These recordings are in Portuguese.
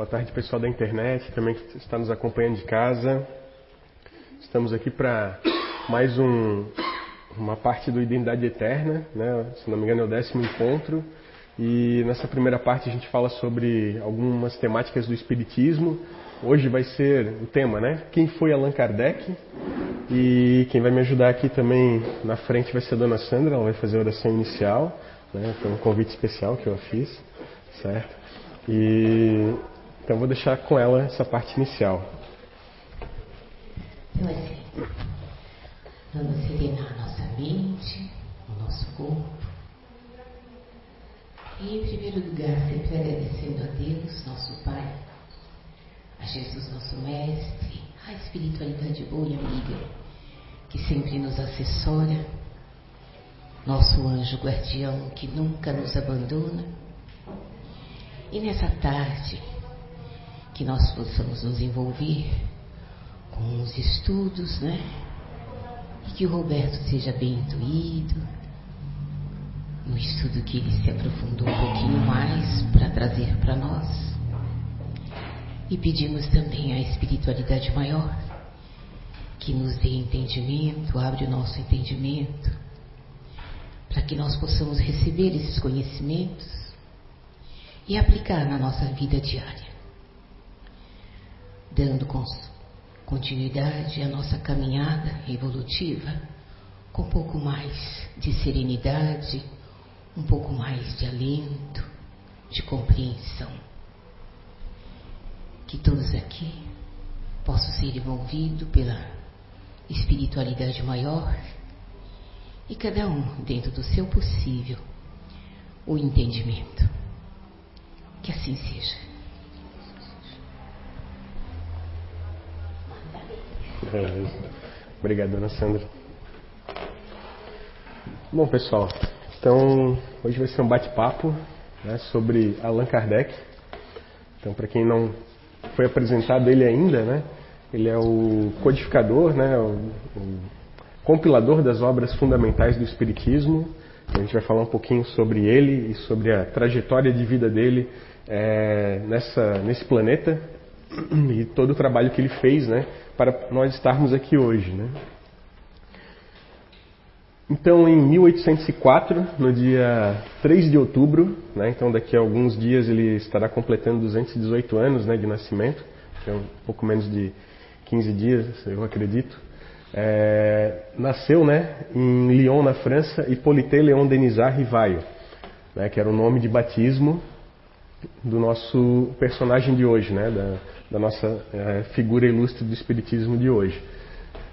Boa tarde, pessoal da internet, também que está nos acompanhando de casa. Estamos aqui para mais um, uma parte do Identidade Eterna, né? se não me engano é o décimo encontro. E nessa primeira parte a gente fala sobre algumas temáticas do Espiritismo. Hoje vai ser o tema, né? Quem foi Allan Kardec? E quem vai me ajudar aqui também na frente vai ser a Dona Sandra, ela vai fazer a oração inicial, né? Foi um convite especial que eu fiz, certo? E então vou deixar com ela essa parte inicial. Então assim, vamos serenar nossa mente, o nosso corpo. E em primeiro lugar, sempre agradecendo a Deus, nosso Pai, a Jesus, nosso Mestre, a espiritualidade boa e amiga, que sempre nos assessora, nosso anjo guardião que nunca nos abandona. E nessa tarde, que nós possamos nos envolver com os estudos, né? E que o Roberto seja bem intuído no estudo que ele se aprofundou um pouquinho mais para trazer para nós. E pedimos também à espiritualidade maior que nos dê entendimento, abre o nosso entendimento, para que nós possamos receber esses conhecimentos e aplicar na nossa vida diária dando continuidade à nossa caminhada evolutiva com um pouco mais de serenidade, um pouco mais de alento, de compreensão. Que todos aqui possam ser envolvidos pela espiritualidade maior e cada um, dentro do seu possível, o entendimento. Que assim seja. Obrigado, dona Sandra. Bom, pessoal, então hoje vai ser um bate-papo né, sobre Allan Kardec. Então, para quem não foi apresentado ele ainda, né, ele é o codificador, né, o, o compilador das obras fundamentais do Espiritismo. A gente vai falar um pouquinho sobre ele e sobre a trajetória de vida dele é, nessa, nesse planeta e todo o trabalho que ele fez, né, para nós estarmos aqui hoje. Né? Então, em 1804, no dia 3 de outubro, né, então daqui a alguns dias ele estará completando 218 anos né, de nascimento, que é um pouco menos de 15 dias, eu acredito. É, nasceu né, em Lyon, na França, Hippolyte Léon Denisard Rivaio, né, que era o nome de batismo do nosso personagem de hoje, né, da, da nossa é, figura ilustre do Espiritismo de hoje.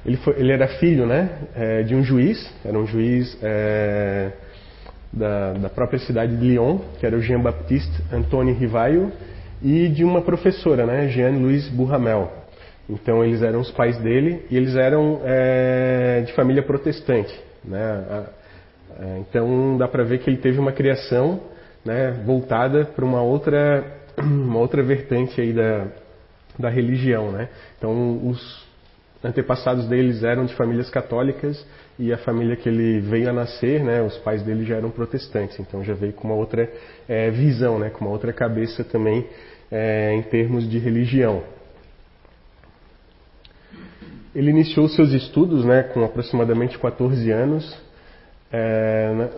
Ele, foi, ele era filho né, é, de um juiz, era um juiz é, da, da, própria cidade de Lyon, que era o Jean-Baptiste Antoine Rivaio, e de uma professora, né, Jeanne-Louise Burramel. Então eles eram os pais dele e eles eram de família protestante. Né? Então dá para ver que ele teve uma criação né, voltada para uma outra, uma outra vertente aí da, da religião. Né? Então, os antepassados deles eram de famílias católicas e a família que ele veio a nascer, né, os pais dele já eram protestantes. Então, já veio com uma outra é, visão, né, com uma outra cabeça também é, em termos de religião. Ele iniciou seus estudos né, com aproximadamente 14 anos, é,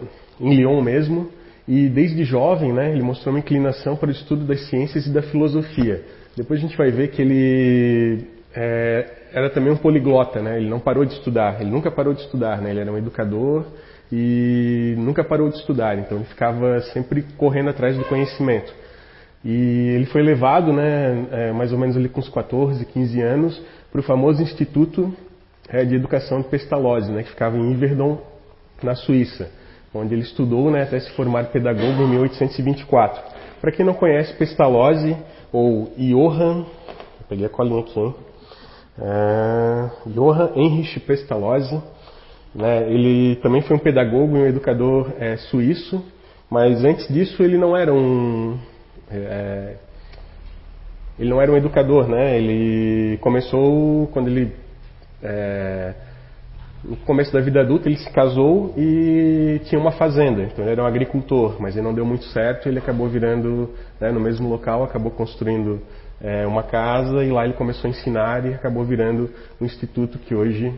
em Lyon mesmo, e desde jovem né, ele mostrou uma inclinação para o estudo das ciências e da filosofia. Depois a gente vai ver que ele é, era também um poliglota, né? ele não parou de estudar, ele nunca parou de estudar, né? ele era um educador e nunca parou de estudar, então ele ficava sempre correndo atrás do conhecimento. E ele foi levado, né, é, mais ou menos ali com uns 14, 15 anos, para o famoso Instituto é, de Educação de Pestalozzi, né, que ficava em Yverdon, na Suíça, onde ele estudou né, até se formar pedagogo em 1824. Para quem não conhece, Pestalozzi ou Johann, peguei a colinha aqui, hein? É, Johann Heinrich Pestalozzi, né, ele também foi um pedagogo e um educador é, suíço, mas antes disso ele não era um é, ele não era um educador, né? Ele começou quando ele é, no começo da vida adulta ele se casou e tinha uma fazenda, então ele era um agricultor, mas ele não deu muito certo, ele acabou virando né, no mesmo local, acabou construindo é, uma casa e lá ele começou a ensinar e acabou virando um instituto que hoje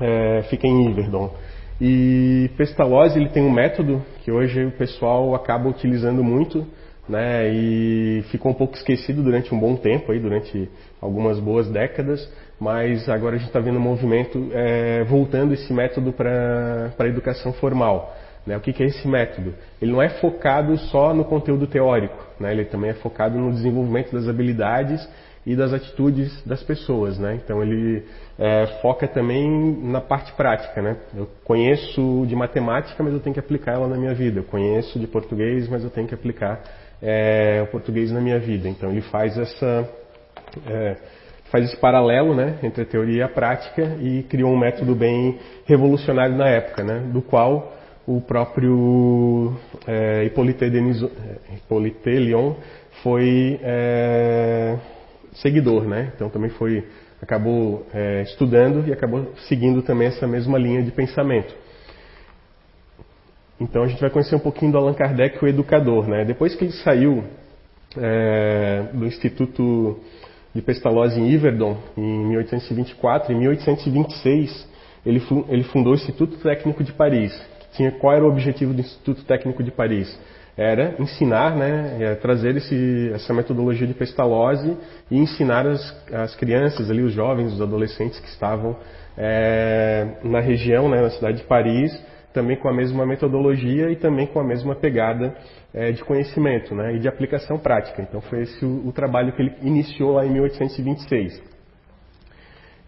é, fica em Iverdon. E Pestalozzi ele tem um método que hoje o pessoal acaba utilizando muito, né, e ficou um pouco esquecido durante um bom tempo, aí, durante algumas boas décadas, mas agora a gente está vendo um movimento é, voltando esse método para a educação formal. Né? O que, que, é esse método? Ele não é focado só no conteúdo teórico, né? ele também é focado no desenvolvimento das habilidades e das atitudes das pessoas. Né? Então ele é, foca também na parte prática. Né? Eu conheço de matemática, mas eu tenho que aplicar ela na minha vida. Eu conheço de português, mas eu tenho que aplicar é, o português na minha vida. Então ele faz essa é, faz esse paralelo né, entre a teoria e a prática e criou um método bem revolucionário na época, né, do qual o próprio é, Hippolyte, Hippolyte Lyon foi é, seguidor, né? Então também foi acabou é, estudando e acabou seguindo também essa mesma linha de pensamento. Então a gente vai conhecer um pouquinho do Allan Kardec, o educador, né? Depois que ele saiu é, do Instituto de Pestalozzi em Yverdon, em 1824, em 1826 ele, ele fundou o Instituto Técnico de Paris. Tinha, qual era o objetivo do Instituto Técnico de Paris? Era ensinar, né, é, trazer esse, essa metodologia de Pestalozzi e ensinar as, as crianças ali, os jovens, os adolescentes que estavam é, na região, né, na cidade de Paris, também com a mesma metodologia e também com a mesma pegada é, de conhecimento né, e de aplicação prática. Então foi esse o, o, trabalho que ele iniciou lá em 1826.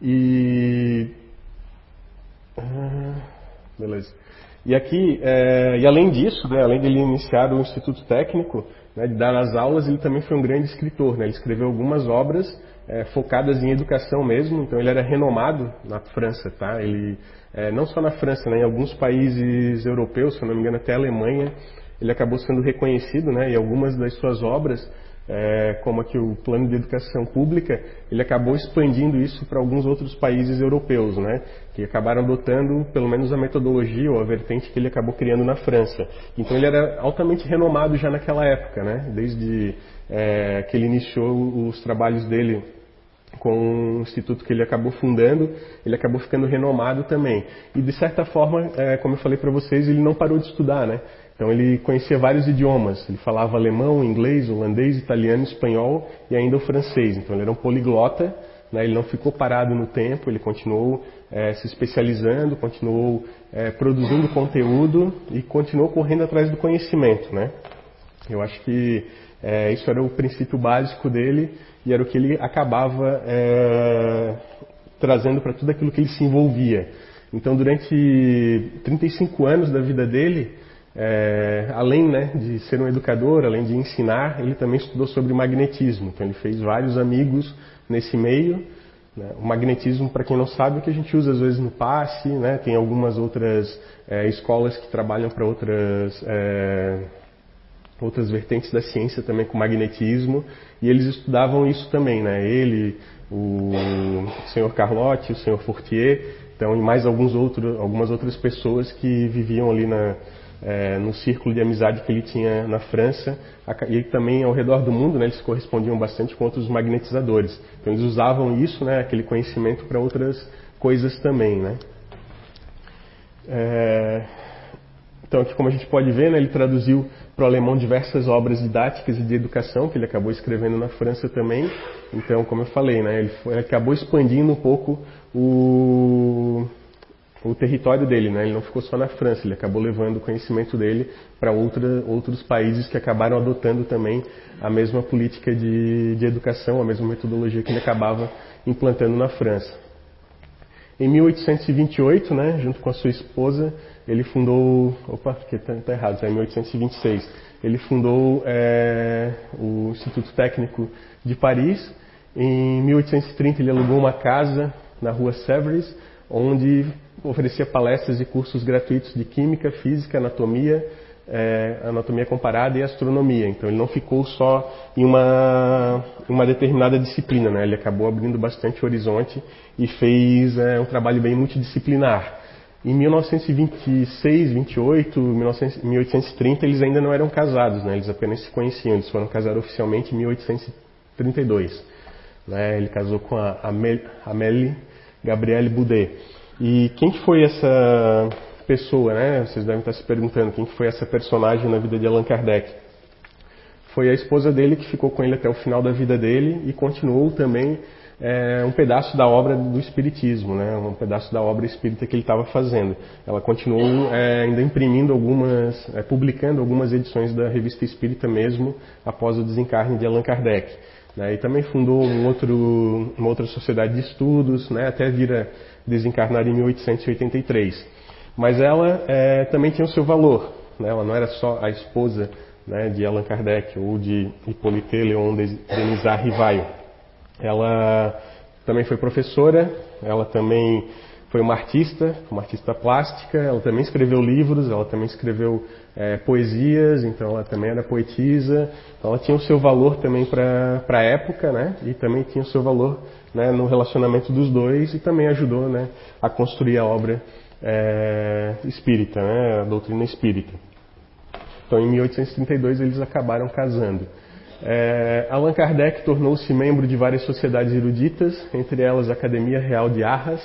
E. Ah, beleza. E aqui, é, e além disso, né, além de ele iniciar o Instituto Técnico, né, de dar as aulas, ele também foi um grande escritor. Né, ele escreveu algumas obras é, focadas em educação mesmo, então ele era renomado na França, tá? Ele, é, não só na França, né, em alguns países europeus, se não me engano até a Alemanha, ele acabou sendo reconhecido, né, e algumas das suas obras, é, como aqui o Plano de Educação Pública, ele acabou expandindo isso para alguns outros países europeus, né, que acabaram adotando pelo menos a metodologia ou a vertente que ele acabou criando na França. Então ele era altamente renomado já naquela época, né, desde é, que ele iniciou os trabalhos dele com um instituto que ele acabou fundando, ele acabou ficando renomado também. E de certa forma, é, como eu falei para vocês, ele não parou de estudar, né? Então ele conhecia vários idiomas. Ele falava alemão, inglês, holandês, italiano, espanhol e ainda o francês. Então ele era um poliglota. Né? Ele não ficou parado no tempo. Ele continuou é, se especializando, continuou é, produzindo conteúdo e continuou correndo atrás do conhecimento, né? Eu acho que é, isso era o princípio básico dele e era o que ele acabava é, trazendo para tudo aquilo que ele se envolvia. Então, durante 35 anos da vida dele, é, além né, de ser um educador, além de ensinar, ele também estudou sobre magnetismo. Então, ele fez vários amigos nesse meio. Né? O magnetismo, para quem não sabe, é o que a gente usa às vezes no passe. Né? Tem algumas outras é, escolas que trabalham para outras é, outras vertentes da ciência também com magnetismo, e eles estudavam isso também, né? Ele, o senhor Carlotti, o senhor Fortier, então e mais alguns outros, algumas outras pessoas que viviam ali na, é, no círculo de amizade que ele tinha na França e também ao redor do mundo, né, eles correspondiam bastante com outros magnetizadores. Então eles usavam isso, né, aquele conhecimento para outras coisas também, né. É, então aqui como a gente pode ver, né, ele traduziu para o alemão diversas obras didáticas e de educação que ele acabou escrevendo na França também. Então, como eu falei, né, ele, ele acabou expandindo um pouco o, o território dele, né? Ele não ficou só na França, ele acabou levando o conhecimento dele para outros países que acabaram adotando também a mesma política de, de educação, a mesma metodologia que ele acabava implantando na França. Em 1828, né, junto com a sua esposa, ele fundou. Opa, que tá errado, é em 1826. Ele fundou é, o Instituto Técnico de Paris. Em 1830, ele alugou uma casa na rua Sèvres, onde oferecia palestras e cursos gratuitos de Química, Física, Anatomia, é, anatomia comparada e astronomia. Então ele não ficou só em uma, uma determinada disciplina, né? ele acabou abrindo bastante horizonte e fez é, um trabalho bem multidisciplinar. Em 1926, 28, 1830 eles ainda não eram casados, né? eles apenas se conheciam, eles foram casar oficialmente em 1832. Né? Ele casou com a Amélie Gabrielle Boudet. E quem que foi essa pessoa, né? Vocês devem estar se perguntando quem que foi essa personagem na vida de Allan Kardec. Foi a esposa dele que ficou com ele até o final da vida dele e continuou também é, um pedaço da obra do Espiritismo, né? um pedaço da obra espírita que ele estava fazendo. Ela continuou é, ainda imprimindo algumas, é, publicando algumas edições da Revista Espírita mesmo após o desencarne de Allan Kardec. Né? E também fundou um outro, uma outra sociedade de estudos, né? até vir a desencarnar em 1883. Mas ela é, também tinha o seu valor. Né? Ela não era só a esposa né, de Allan Kardec ou de Hippolyte Léon Denisard Rivaio. Ela também foi professora, ela também foi uma artista, uma artista plástica, ela também escreveu livros, ela também escreveu é, poesias, então ela também era poetisa, então ela tinha o seu valor também para a época, né? E também tinha o seu valor né, no relacionamento dos dois e também ajudou né, a construir a obra é, espírita, né, a doutrina espírita. Então, em 1832, eles acabaram casando. É, Allan Kardec tornou-se membro de várias sociedades eruditas, entre elas a Academia Real de Arras,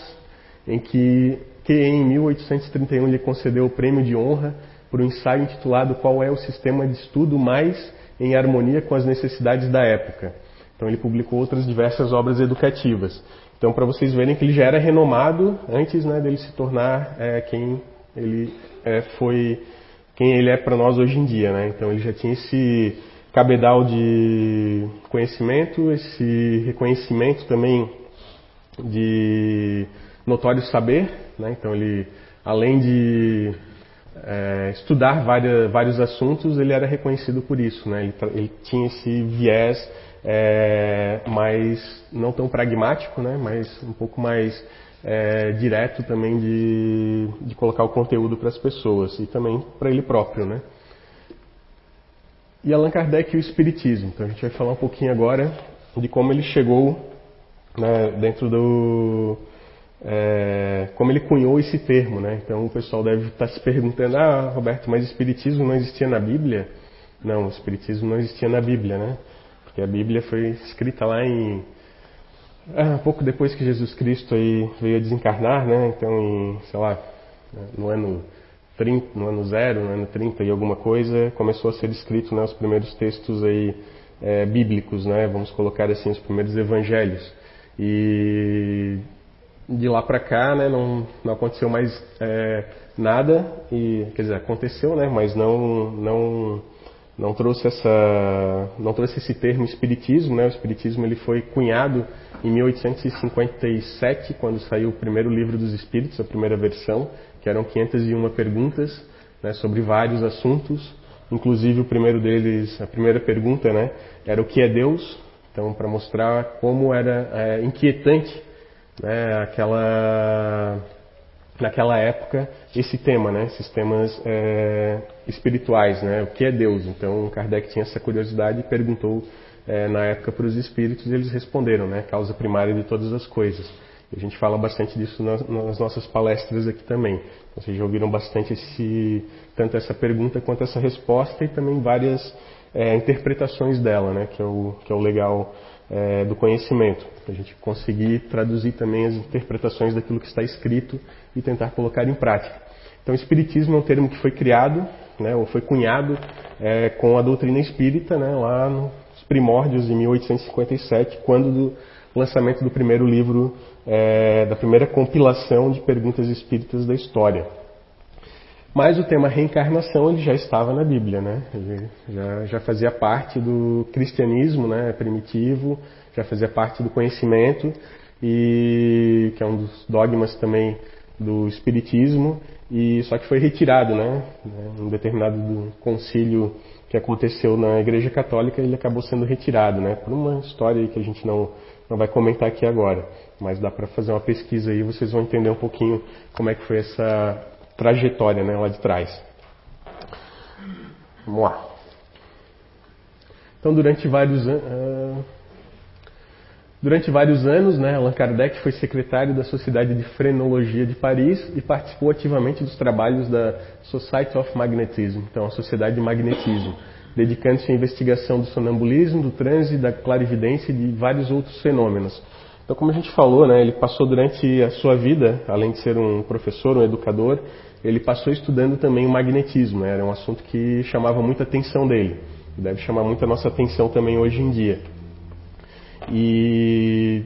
em que, que em 1831 lhe concedeu o prêmio de honra por um ensaio intitulado Qual é o sistema de estudo mais em harmonia com as necessidades da época. Então ele publicou outras diversas obras educativas. Então, para vocês verem que ele já era renomado antes né, dele se tornar é, quem ele é, foi, quem ele é para nós hoje em dia. Né? Então, ele já tinha esse cabedal de conhecimento, esse reconhecimento também de notório saber. Né? Então, ele, além de é, estudar várias, vários assuntos, ele era reconhecido por isso. Né? Ele, ele tinha esse viés é, mais não tão pragmático, né, mas um pouco mais é, direto também de, de colocar o conteúdo para as pessoas e também para ele próprio, né. E Allan Kardec e o Espiritismo. Então a gente vai falar um pouquinho agora de como ele chegou né, dentro do é, como ele cunhou esse termo, né? Então o pessoal deve estar se perguntando: ah, Roberto, mas Espiritismo não existia na Bíblia? Não, Espiritismo não existia na Bíblia, né? Porque a Bíblia foi escrita lá em ah, pouco depois que Jesus Cristo aí veio a desencarnar, né? Então, em, sei lá, no ano 30, no ano zero, no ano 30 e alguma coisa, começou a ser escrito né, os primeiros textos aí é, bíblicos, né? Vamos colocar assim os primeiros evangelhos. E de lá para cá, né, não, não aconteceu mais é, nada e quer dizer aconteceu, né? Mas não não não trouxe essa não trouxe esse termo espiritismo né? O espiritismo ele foi cunhado em 1857 quando saiu o primeiro livro dos espíritos a primeira versão que eram 501 perguntas né, sobre vários assuntos. Inclusive o primeiro deles a primeira pergunta né? Era o que é Deus? Então para mostrar como era é, inquietante né, aquela naquela época esse tema, né, esses temas é, espirituais, né, o que é Deus. Então Kardec tinha essa curiosidade e perguntou é, na época para os espíritos e eles responderam, né, causa primária de todas as coisas. A gente fala bastante disso nas, nas nossas palestras aqui também. Vocês já ouviram bastante esse, tanto essa pergunta quanto essa resposta e também várias é, interpretações dela, né, que é o, que é o legal é, do conhecimento, para a gente conseguir traduzir também as interpretações daquilo que está escrito e tentar colocar em prática. Então, Espiritismo é um termo que foi criado, né, ou foi cunhado é, com a doutrina espírita, né, lá nos primórdios de 1857, quando do lançamento do primeiro livro, é, da primeira compilação de perguntas espíritas da história. Mas o tema reencarnação ele já estava na Bíblia, né? Ele já, já fazia parte do cristianismo, né? Primitivo, já fazia parte do conhecimento e que é um dos dogmas também do espiritismo e só que foi retirado, né? Um determinado concílio que aconteceu na Igreja Católica ele acabou sendo retirado, né? Por uma história que a gente não não vai comentar aqui agora, mas dá para fazer uma pesquisa aí, vocês vão entender um pouquinho como é que foi essa trajetória né, lá de trás. Vamos lá. Então, durante vários anos. Uh, durante vários anos, né, Allan Kardec foi secretário da Sociedade de Frenologia de Paris e participou ativamente dos trabalhos da Society of Magnetism, então a Sociedade de Magnetismo, dedicando-se à investigação do sonambulismo, do transe, da clarividência e de vários outros fenômenos. Então, como a gente falou, né, ele passou durante a sua vida, além de ser um professor, um educador, ele passou estudando também o magnetismo. Né, era um assunto que chamava muita atenção dele. Deve chamar muito a nossa atenção também hoje em dia. E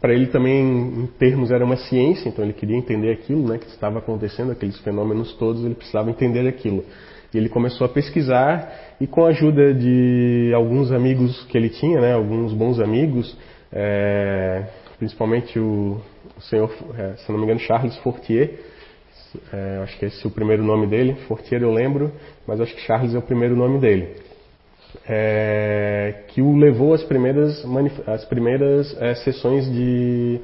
para ele também, em termos, era uma ciência, então ele queria entender aquilo né, que estava acontecendo, aqueles fenômenos todos, ele precisava entender aquilo. E ele começou a pesquisar e com a ajuda de alguns amigos que ele tinha, né, alguns bons amigos, é, principalmente o, o senhor, é, se não me engano, Charles Fortier, é, acho que esse é o primeiro nome dele, Fortier eu lembro, mas acho que Charles é o primeiro nome dele, é, que o levou às primeiras, às primeiras é, sessões de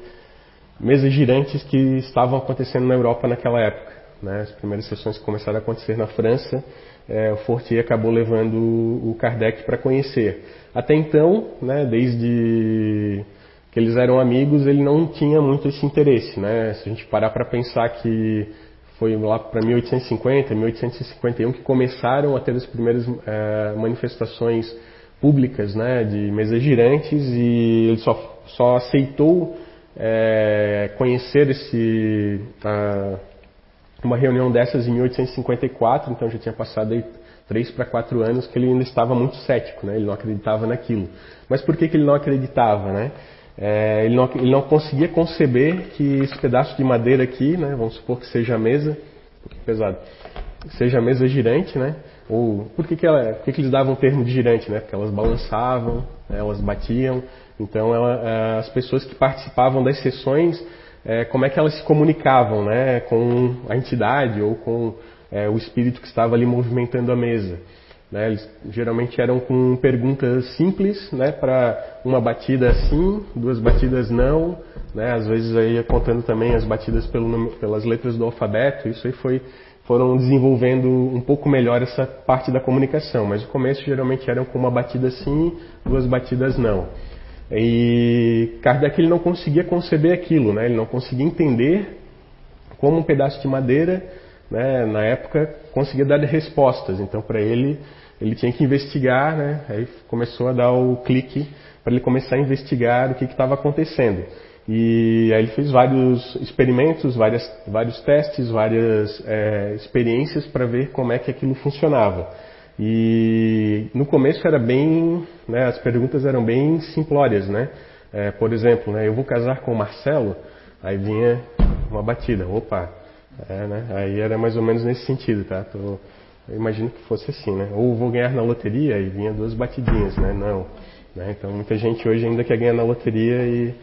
mesas girantes que estavam acontecendo na Europa naquela época. Né? As primeiras sessões que começaram a acontecer na França, é, o Fortier acabou levando o Kardec para conhecer. Até então, né, desde que eles eram amigos, ele não tinha muito esse interesse. Né? Se a gente parar para pensar que foi lá para 1850, 1851 que começaram a ter as primeiras é, manifestações públicas né, de mesas girantes e ele só, só aceitou é, conhecer esse, uma reunião dessas em 1854, então já tinha passado aí três para quatro anos que ele ainda estava muito cético, né? ele não acreditava naquilo. Mas por que, que ele não acreditava? Né? É, ele, não, ele, não, conseguia conceber que esse pedaço de madeira aqui, né, vamos supor que seja a mesa, pesado, seja a mesa girante, né? Ou por que, que, ela, por que, que eles davam o termo de girante, né? Porque elas balançavam, né, elas batiam. Então ela, é, as pessoas que participavam das sessões, é, como é que elas se comunicavam, né? Com a entidade ou com é, o espírito que estava ali movimentando a mesa. Né? Eles geralmente eram com perguntas simples, né? Para uma batida sim, duas batidas não, né? Às vezes aí contando também as batidas pelo, pelas letras do alfabeto. Isso aí foi foram desenvolvendo um pouco melhor essa parte da comunicação, mas o começo geralmente eram com uma batida sim, duas batidas não. E Kardec ele não conseguia conceber aquilo, né? Ele não conseguia entender como um pedaço de madeira, né, na época, conseguia dar respostas. Então, para ele, ele tinha que investigar, né? Aí começou a dar o clique para ele começar a investigar o que estava acontecendo. E aí ele fez vários experimentos, várias, vários testes, várias é, experiências para ver como é que aquilo funcionava. E no começo era bem, né, as perguntas eram bem simplórias, né? É, por exemplo, né, eu vou casar com o Marcelo, aí vinha uma batida, opa, é, né? Aí era mais ou menos nesse sentido, tá? Tô, eu imagino que fosse assim, né? Ou vou ganhar na loteria e vinha duas batidinhas, né? Não. Né? Então muita gente hoje ainda quer ganhar na loteria e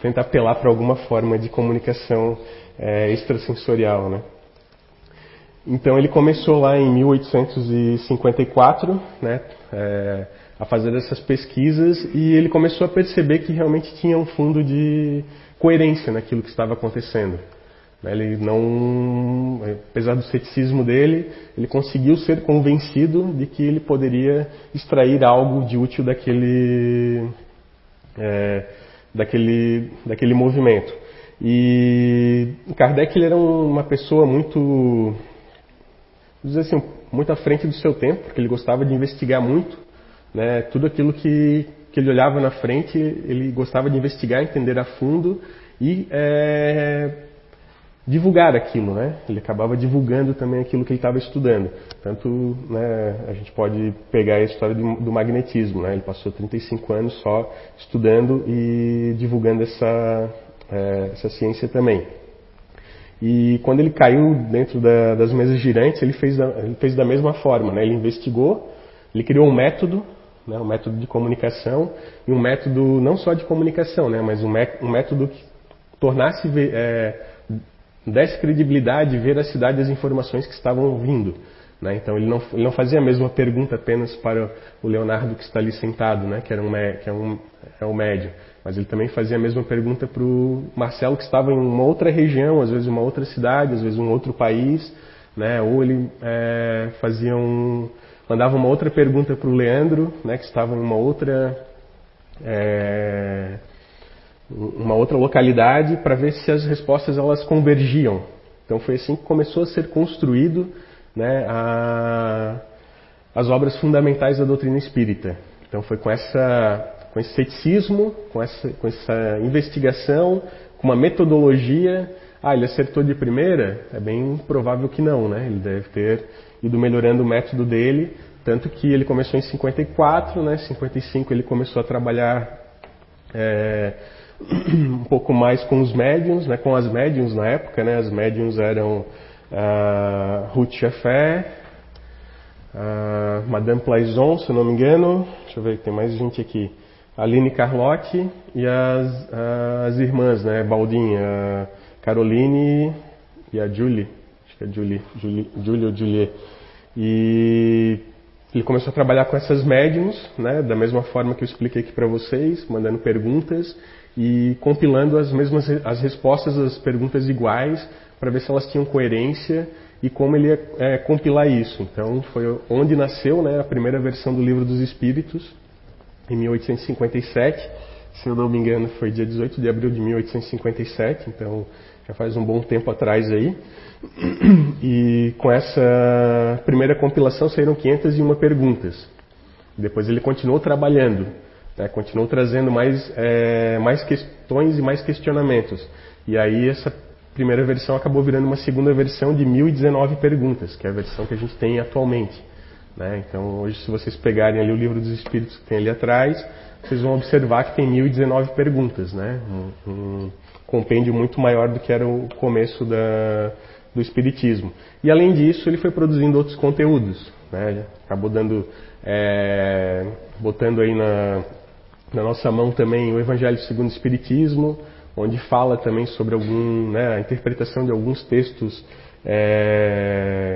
tentar apelar para alguma forma de comunicação é, extrasensorial, né? Então ele começou lá em 1854, né? É, a fazer essas pesquisas e ele começou a perceber que realmente tinha um fundo de coerência naquilo que estava acontecendo. Né, ele não, apesar do ceticismo dele, ele conseguiu ser convencido de que ele poderia extrair algo de útil daquele, é, daquele, daquele movimento. E Kardec ele era uma pessoa muito, dizer assim, muito à frente do seu tempo, porque ele gostava de investigar muito, né, tudo aquilo que, que ele olhava na frente, ele gostava de investigar, entender a fundo e é, divulgar aquilo, né? Ele acabava divulgando também aquilo que ele estava estudando. Tanto, né, a gente pode pegar a história do magnetismo, né? Ele passou 35 anos só estudando e divulgando essa, é, essa ciência também. E quando ele caiu dentro da, das mesas girantes, ele fez, da, ele fez da mesma forma, né? Ele investigou, ele criou um método, né, um método de comunicação e um método não só de comunicação, né, mas um, um método que tornasse é, desse credibilidade e veracidade às informações que estavam vindo. Né? Então ele não, ele não, fazia a mesma pergunta apenas para o Leonardo que está ali sentado, né? que, era um, que é, um, é um médio, mas ele também fazia a mesma pergunta para o Marcelo que estava em uma outra região, às vezes uma outra cidade, às vezes um outro país, né? ou ele é, fazia um, mandava uma outra pergunta para o Leandro, né, que estava em uma outra é, uma outra localidade para ver se as respostas elas convergiam. Então foi assim que começou a ser construído né, a, as obras fundamentais da doutrina espírita. Então foi com essa com esse ceticismo, com essa, com essa investigação, com uma metodologia. Ah, ele acertou de primeira? É bem provável que não, né? Ele deve ter ido melhorando o método dele, tanto que ele começou em 54, né? 55 ele começou a trabalhar é, um pouco mais com os médiums, né? Com as médiums na época, né? As médiums eram uh, Ruth Chaffé, uh, Madame Plaison, se eu não me engano. Deixa eu ver, tem mais gente aqui. Aline Carlotti e as, as irmãs, né? Baldinha, Caroline e a Julie. Acho que é Julie, Julie, Julie ou Julie. E ele começou a trabalhar com essas médiums, né? Da mesma forma que eu expliquei aqui para vocês, mandando perguntas e compilando as mesmas as respostas às perguntas iguais para ver se elas tinham coerência e como ele ia é, compilar isso. Então foi onde nasceu né, a primeira versão do livro dos Espíritos, em 1857. Se eu não me engano, foi dia 18 de abril de 1857, então já faz um bom tempo atrás aí. E com essa primeira compilação saíram 501 perguntas. Depois ele continuou trabalhando, né, continuou trazendo mais, é, mais questões e mais questionamentos. E aí essa primeira versão acabou virando uma segunda versão de 1019 perguntas, que é a versão que a gente tem atualmente. Né? Então, hoje, se vocês pegarem ali o livro dos Espíritos que tem ali atrás, vocês vão observar que tem 1019 perguntas, né? Um, um compêndio muito maior do que era o começo da, do Espiritismo. E além disso, ele foi produzindo outros conteúdos, né? Acabou dando, é, botando aí na, na nossa mão também o Evangelho segundo o Espiritismo, onde fala também sobre algum, né, a interpretação de alguns textos é,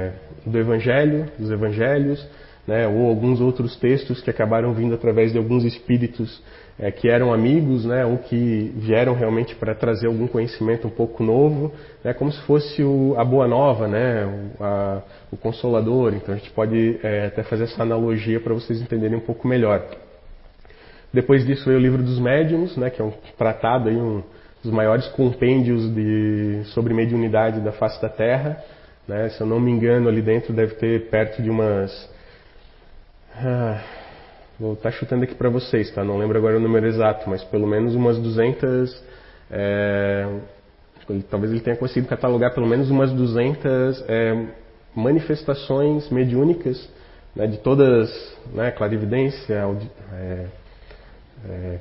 Evangelho, dos Evangelhos, né, ou alguns outros textos que acabaram vindo através de alguns espíritos é, que eram amigos, né, ou que vieram realmente para trazer algum conhecimento um pouco novo, né, como se fosse o, a boa nova, né, o, a, o consolador. Então a gente pode é, até fazer essa analogia para vocês entenderem um pouco melhor. Depois disso veio o livro dos médiums, né, que é um tratado aí, um dos maiores compêndios de, sobre mediunidade da face da Terra. Né? Se eu não me engano, ali dentro deve ter perto de umas. Ah, vou estar tá chutando aqui para vocês, tá? Não lembro agora o número exato, mas pelo menos umas 200. É, talvez ele tenha conseguido catalogar pelo menos umas 200 é, manifestações mediúnicas né, de todas, né, clarividência, audi, é, é,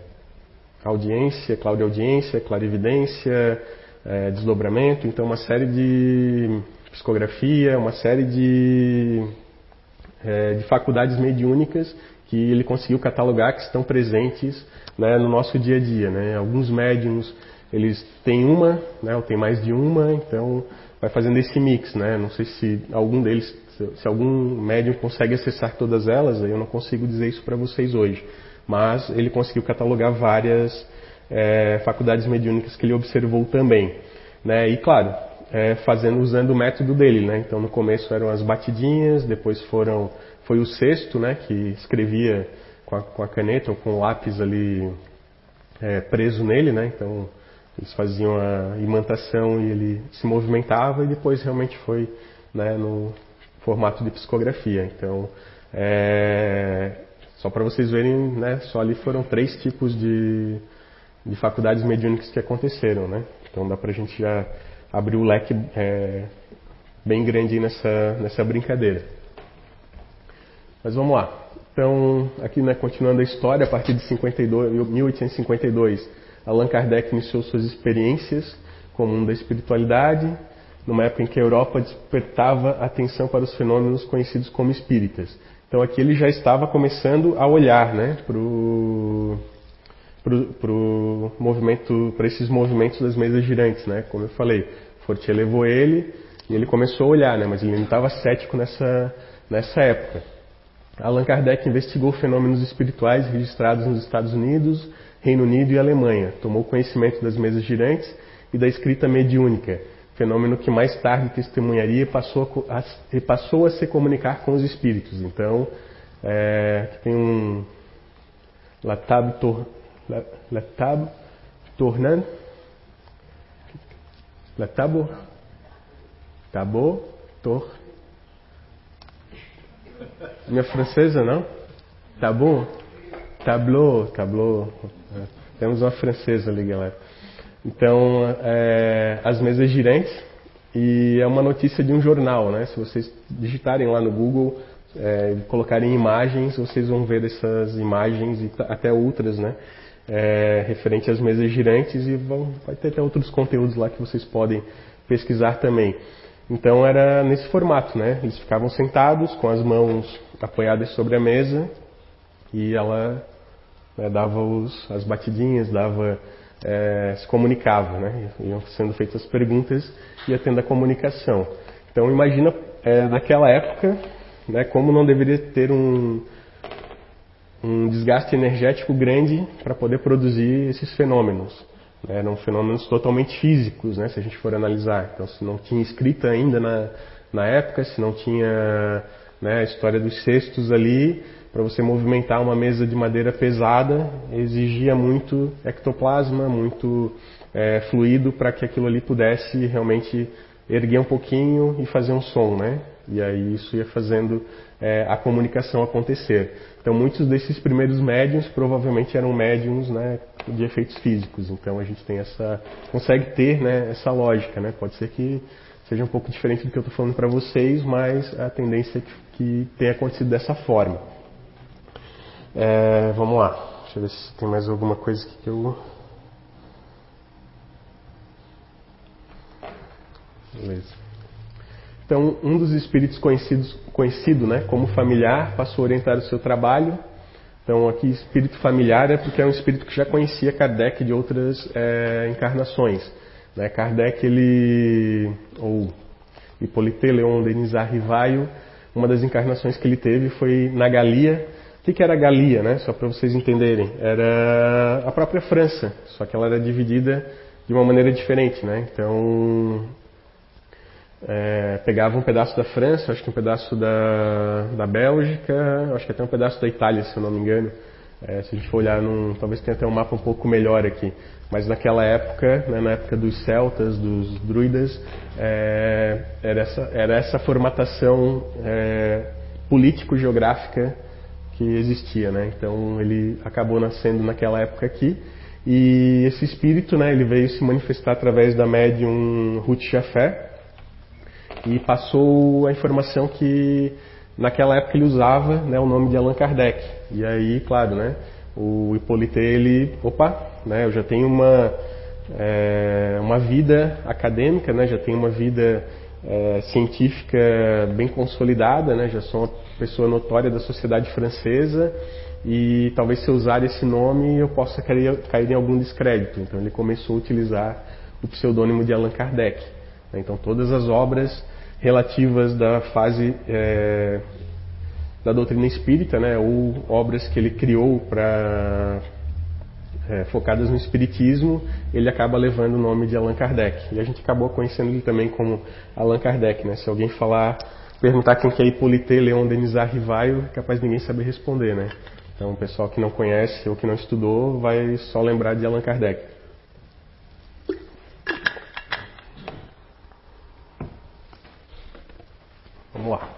audiência, claudiaudiência, clarividência, é, desdobramento, então uma série de psicografia, uma série de, é, de faculdades mediúnicas que ele conseguiu catalogar que estão presentes né, no nosso dia a dia. Né? Alguns médiums eles têm uma, né, ou têm mais de uma, então vai fazendo esse mix. Né? Não sei se algum deles, se algum médium consegue acessar todas elas, eu não consigo dizer isso para vocês hoje mas ele conseguiu catalogar várias é, faculdades mediúnicas que ele observou também. Né? E claro, é, fazendo usando o método dele. Né? Então no começo eram as batidinhas, depois foram foi o sexto, né, que escrevia com a, com a caneta ou com o lápis ali é, preso nele, né? Então eles faziam a imantação e ele se movimentava e depois realmente foi né, no formato de psicografia. Então é, só para vocês verem, né, só ali foram três tipos de, de faculdades mediúnicas que aconteceram, né? Então dá para a gente já abrir o leque é, bem grande nessa, nessa brincadeira. Mas vamos lá. Então, aqui, né, continuando a história, a partir de 52, 1852, Allan Kardec iniciou suas experiências com o mundo da espiritualidade, numa época em que a Europa despertava atenção para os fenômenos conhecidos como espíritas. Então aqui ele já estava começando a olhar né, para o pro movimento, para esses movimentos das mesas girantes, né? Como eu falei, Fortier levou ele e ele começou a olhar, né? Mas ele não estava cético nessa nessa época. Allan Kardec investigou fenômenos espirituais registrados nos Estados Unidos, Reino Unido e Alemanha. Tomou conhecimento das mesas girantes e da escrita mediúnica fenômeno que mais tarde testemunharia e passou a, e passou a se comunicar com os espíritos. Então, é, tem um La Table, Tour, La, Table Tournant, La Table, Tabo, Tor. Minha francesa, não? Bom? Tableau, tableau. É, temos uma francesa ali, galera. Então, é, as mesas girantes, e é uma notícia de um jornal, né? Se vocês digitarem lá no Google, é, colocarem imagens, vocês vão ver essas imagens e até outras, né? É, referente às mesas girantes e vão, vai ter até outros conteúdos lá que vocês podem pesquisar também. Então era nesse formato, né? Eles ficavam sentados com as mãos apoiadas sobre a mesa e ela né, dava os, as batidinhas, dava é, se comunicava, né? Iam sendo feitas as perguntas e ia tendo a comunicação. Então imagina é, naquela época, né, como não deveria ter um, um desgaste energético grande para poder produzir esses fenômenos. Né? Eram fenômenos totalmente físicos, né, se a gente for analisar. Então, se não tinha escrita ainda na, na época, se não tinha né, a história dos cestos ali, para você movimentar uma mesa de madeira pesada, exigia muito ectoplasma, muito é, fluido para que aquilo ali pudesse realmente erguer um pouquinho e fazer um som, né? E aí isso ia fazendo é, a comunicação acontecer. Então muitos desses primeiros médiums provavelmente eram médiums né, de efeitos físicos. Então a gente tem essa consegue ter né, essa lógica, né? Pode ser que seja um pouco diferente do que eu estou falando para vocês, mas a tendência é que, que tenha acontecido dessa forma. É, vamos lá. Deixa eu ver se tem mais alguma coisa que eu. Beleza. Então, um dos espíritos conhecidos, conhecido né, como familiar passou a orientar o seu trabalho. Então, aqui, espírito familiar é porque é um espírito que já conhecia Kardec de outras é, encarnações. Né? Kardec, ele, ou Hippolyte Leon Denis Arrivaio, uma das encarnações que ele teve foi na Galia, o que, que era a Galia, né? Só para vocês entenderem. Era a própria França, só que ela era dividida de uma maneira diferente, né? Então, é, pegava um pedaço da França, acho que um pedaço da, da Bélgica, acho que até um pedaço da Itália, se eu não me engano. É, se a gente for olhar, num, talvez tenha até um mapa um pouco melhor aqui. Mas naquela época, né, na época dos celtas, dos druidas, é, era, essa, era essa formatação é, político-geográfica que existia, né? Então ele acabou nascendo naquela época aqui e esse espírito, né? Ele veio se manifestar através da médium Ruth Jafé e passou a informação que naquela época ele usava, né, o nome de Allan Kardec. E aí, claro, né? O Hippolyte ele, opa, né? Eu já tenho uma é, uma vida acadêmica, né? Já tenho uma vida é, científica bem consolidada, né? já sou uma pessoa notória da sociedade francesa e talvez se eu usar esse nome eu possa cair, cair em algum descrédito. Então ele começou a utilizar o pseudônimo de Allan Kardec. Né? Então todas as obras relativas da fase é, da doutrina espírita, né? ou obras que ele criou para é, focadas no espiritismo, ele acaba levando o nome de Allan Kardec. E a gente acabou conhecendo ele também como Allan Kardec, né? Se alguém falar, perguntar quem que é Hippolyte Leon Denis Arrivaio, é capaz de ninguém saber responder, né? Então, o pessoal que não conhece ou que não estudou vai só lembrar de Allan Kardec. Vamos lá.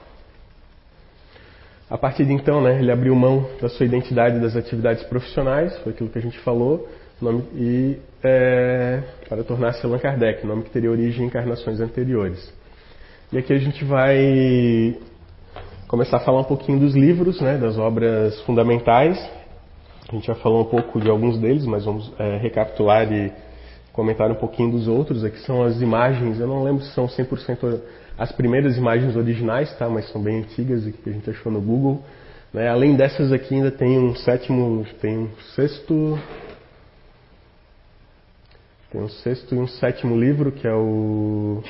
A partir de então, né, ele abriu mão da sua identidade das atividades profissionais, foi aquilo que a gente falou, nome, e é, para tornar-se Allan Kardec, nome que teria origem em encarnações anteriores. E aqui a gente vai começar a falar um pouquinho dos livros, né, das obras fundamentais. A gente já falou um pouco de alguns deles, mas vamos é, recapitular e comentar um pouquinho dos outros. Aqui são as imagens, eu não lembro se são 100% as primeiras imagens originais, tá? Mas são bem antigas que a gente achou no Google. Né? Além dessas aqui ainda tem um sétimo, tem um sexto, tem um sexto e um sétimo livro que é o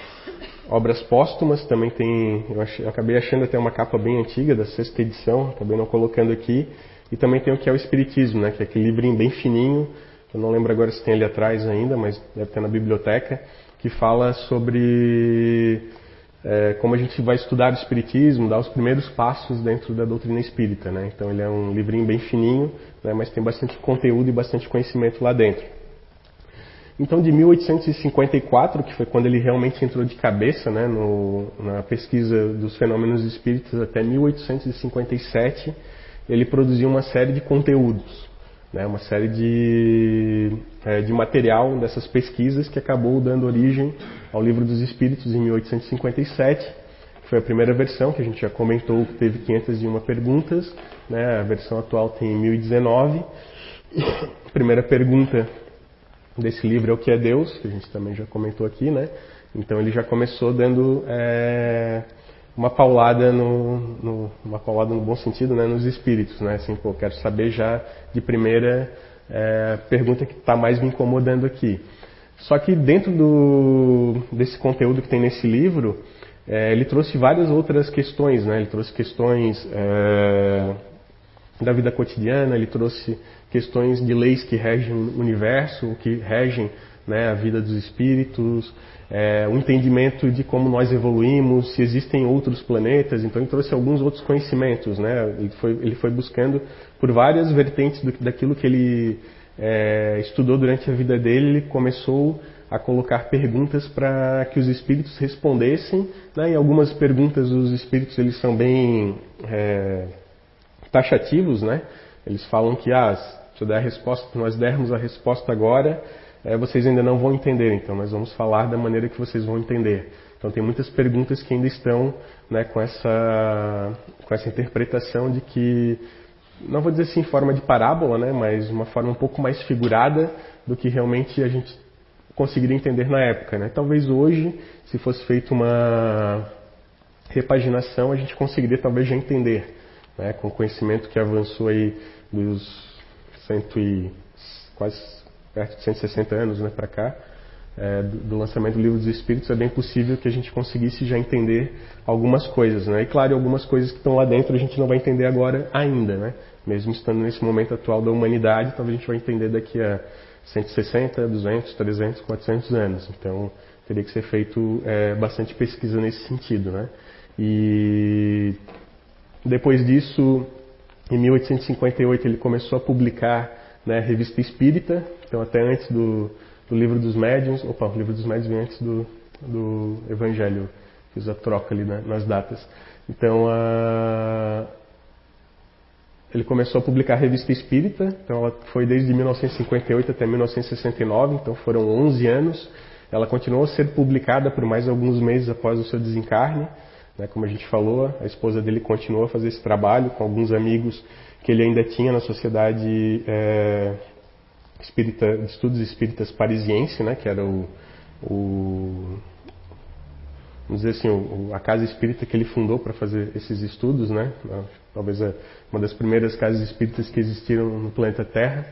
Obras Póstumas. Também tem, eu, eu acabei achando até uma capa bem antiga da sexta edição, acabei não colocando aqui. E também tem o que é o Espiritismo, né? Que é aquele livrinho bem fininho. Eu não lembro agora se tem ali atrás ainda, mas deve ter na biblioteca que fala sobre é, como a gente vai estudar o Espiritismo, dar os primeiros passos dentro da doutrina espírita. Né? Então ele é um livrinho bem fininho, né, mas tem bastante conteúdo e bastante conhecimento lá dentro. Então, de 1854, que foi quando ele realmente entrou de cabeça né, no, na pesquisa dos fenômenos espíritas, até 1857, ele produziu uma série de conteúdos, né, uma série de, é, de material dessas pesquisas que acabou dando origem ao Livro dos Espíritos em 1857. Foi a primeira versão, que a gente já comentou que teve 501 perguntas, né, a versão atual tem 1019. A primeira pergunta desse livro é o que é Deus, que a gente também já comentou aqui, né? Então ele já começou dando é, uma paulada no, no, uma paulada no bom sentido, né? Nos espíritos, né? Assim, pô, quero saber já de primeira é, pergunta que está mais me incomodando aqui. Só que dentro do, desse conteúdo que tem nesse livro, é, ele trouxe várias outras questões, né? Ele trouxe questões é, da vida cotidiana, ele trouxe questões de leis que regem o universo, que regem né, a vida dos espíritos, é, o entendimento de como nós evoluímos, se existem outros planetas. Então ele trouxe alguns outros conhecimentos. Né? Ele, foi, ele foi buscando por várias vertentes do, daquilo que ele é, estudou durante a vida dele. Ele começou a colocar perguntas para que os espíritos respondessem. Né? E algumas perguntas os espíritos eles são bem é, taxativos, né? Eles falam que ah, se der a resposta, nós dermos a resposta agora, é, vocês ainda não vão entender. Então, nós vamos falar da maneira que vocês vão entender. Então, tem muitas perguntas que ainda estão né, com, essa, com essa interpretação de que, não vou dizer assim em forma de parábola, né, mas uma forma um pouco mais figurada do que realmente a gente conseguiria entender na época. Né? Talvez hoje, se fosse feita uma repaginação, a gente conseguiria talvez já entender, né, com o conhecimento que avançou aí dos cento e, quase perto de 160 anos né, para cá, é, do, lançamento do Livro dos Espíritos, é bem possível que a gente conseguisse já entender algumas coisas. Né? E claro, algumas coisas que estão lá dentro a gente não vai entender agora ainda. Né? Mesmo estando nesse momento atual da humanidade, talvez a gente vai entender daqui a 160, 200, 300, 400 anos. Então, teria que ser feito é, bastante pesquisa nesse sentido. Né? E depois disso, em 1858 ele começou a publicar né, revista Espírita, então até antes do, do livro dos médiuns, opa, o livro dos médiuns vem antes do, do Evangelho, fiz a troca ali né, nas datas. Então a, ele começou a publicar a revista Espírita, então ela foi desde 1958 até 1969, então foram 11 anos. Ela continuou a ser publicada por mais alguns meses após o seu desencarne. Né, como a gente falou, a esposa dele continuou a fazer esse trabalho com alguns amigos que ele ainda tinha na Sociedade é, Espírita, de Estudos Espíritas Parisiense, né, que era o, o vamos dizer assim, o, a casa espírita que ele fundou para fazer esses estudos, né? Talvez uma das primeiras casas espíritas que existiram no planeta Terra.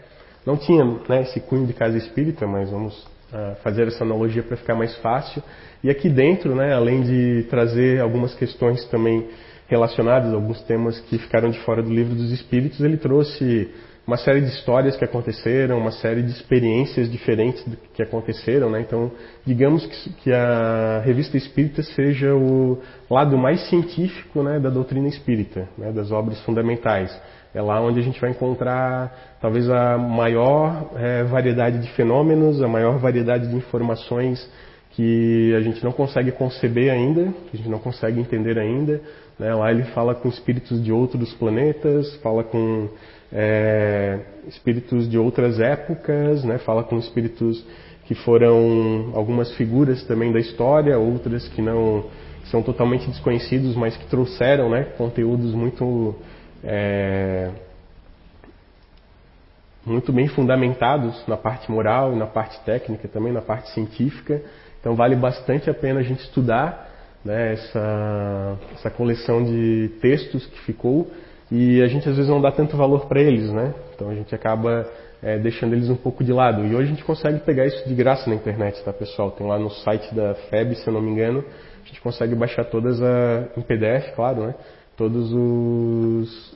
Não tinha né, esse cunho de casa espírita, mas vamos uh, fazer essa analogia para ficar mais fácil. E aqui dentro, né, além de trazer algumas questões também relacionadas a alguns temas que ficaram de fora do livro dos Espíritos, ele trouxe uma série de histórias que aconteceram, uma série de experiências diferentes que aconteceram, né? Então, digamos que, que, a revista Espírita seja o lado mais científico, né, da doutrina espírita, né, das obras fundamentais. É lá onde a gente vai encontrar talvez a maior é, variedade de fenômenos, a maior variedade de informações que a gente não consegue conceber ainda, que a gente não consegue entender ainda. Né? Lá ele fala com espíritos de outros planetas, fala com é, espíritos de outras épocas, né? fala com espíritos que foram algumas figuras também da história, outras que não são totalmente desconhecidos, mas que trouxeram né, conteúdos muito é, muito bem fundamentados na parte moral, na parte técnica, também na parte científica. Então vale bastante a pena a gente estudar né, essa, essa coleção de textos que ficou e a gente às vezes não dá tanto valor para eles, né? Então a gente acaba é, deixando eles um pouco de lado. E hoje a gente consegue pegar isso de graça na internet, tá pessoal? Tem lá no site da FEB, se eu não me engano, a gente consegue baixar todas a, em PDF, claro, né? Todas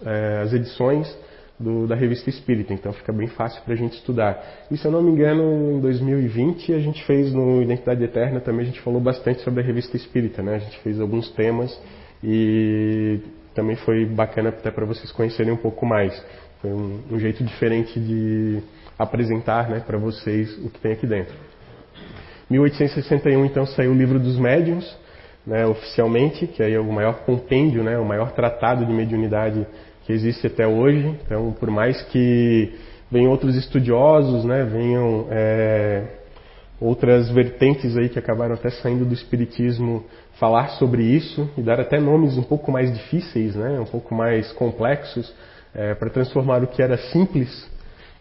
é, as edições do, da revista Espírita, então fica bem fácil para a gente estudar. E se eu não me engano, em 2020 a gente fez no Identidade Eterna também, a gente falou bastante sobre a revista Espírita, né? A gente fez alguns temas e também foi bacana até para vocês conhecerem um pouco mais. Foi um, um jeito diferente de apresentar né, para vocês o que tem aqui dentro. 1861 então saiu o livro dos médiuns, né, oficialmente, que aí é o maior compêndio, né, o maior tratado de mediunidade que existe até hoje. Então, por mais que venham outros estudiosos, né, venham é, outras vertentes aí que acabaram até saindo do espiritismo falar sobre isso e dar até nomes um pouco mais difíceis, né, um pouco mais complexos, é, para transformar o que era simples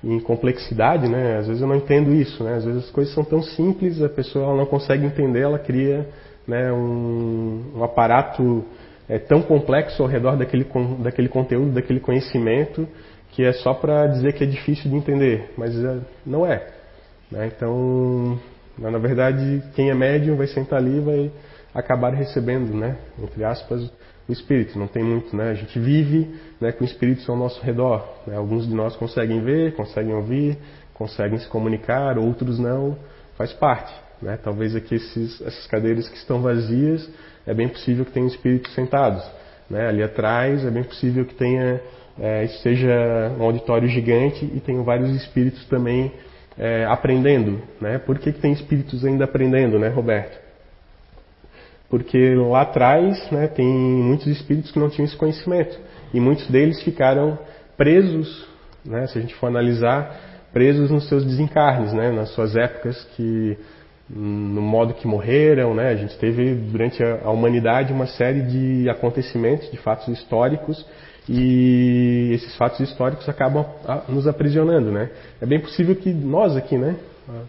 em complexidade, né? Às vezes eu não entendo isso, né? Às vezes as coisas são tão simples, a pessoa não consegue entender, ela cria né, um, um aparato é, tão complexo ao redor daquele, daquele conteúdo, daquele conhecimento, que é só para dizer que é difícil de entender, mas é, não é. Né? Então, na verdade, quem é médium vai sentar ali e vai acabar recebendo, né, entre aspas, o espírito. Não tem muito, né? A gente vive né, com espíritos ao nosso redor. Né? Alguns de nós conseguem ver, conseguem ouvir, conseguem se comunicar, outros não. Faz parte. Né? Talvez aqui esses, essas cadeiras que estão vazias, é bem possível que tenham espíritos sentados. Né? Ali atrás, é bem possível que tenha, é, seja um auditório gigante e tenham vários espíritos também é, aprendendo. Né? Por que, que tem espíritos ainda aprendendo, né, Roberto? Porque lá atrás né, tem muitos espíritos que não tinham esse conhecimento. E muitos deles ficaram presos, né, se a gente for analisar, presos nos seus desencarnes, né, nas suas épocas que no modo que morreram, né? A gente teve durante a, humanidade uma série de acontecimentos, de fatos históricos e esses fatos históricos acabam nos aprisionando, né? É bem possível que nós aqui, né?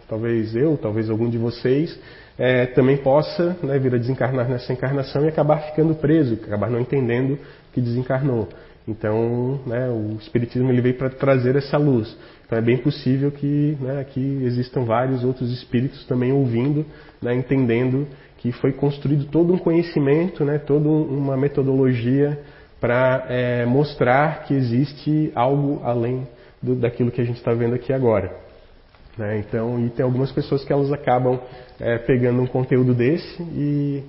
Talvez eu, talvez algum de vocês é, também possa né, vir a desencarnar nessa encarnação e acabar ficando preso, acabar não entendendo que desencarnou. Então, né, o Espiritismo ele veio para trazer essa luz. Então, é bem possível que né, aqui existam vários outros espíritos também ouvindo, né, entendendo que foi construído todo um conhecimento, né, toda uma metodologia para é, mostrar que existe algo além do, daquilo que a gente está vendo aqui agora. Né? Então, e tem algumas pessoas que elas acabam é, pegando um conteúdo desse e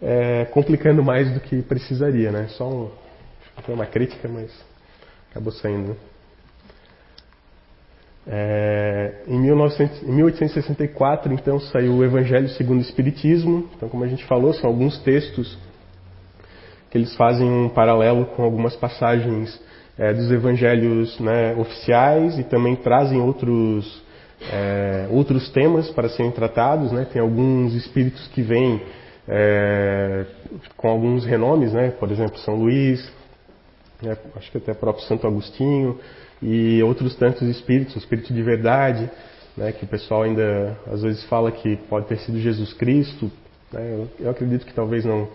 é, complicando mais do que precisaria, né? Só um, foi uma crítica, mas acabou saindo. É, em, 1900, em 1864, então, saiu o Evangelho segundo o Espiritismo. Então, como a gente falou, são alguns textos que eles fazem um paralelo com algumas passagens é, dos Evangelhos né, oficiais e também trazem outros é, outros temas para serem tratados, né? Tem alguns espíritos que vêm é, com alguns renomes, né? Por exemplo, São Luís, né? acho que até próprio Santo Agostinho e outros tantos espíritos, o espírito de verdade, né? Que o pessoal ainda às vezes fala que pode ter sido Jesus Cristo. Né? Eu, eu acredito que talvez não,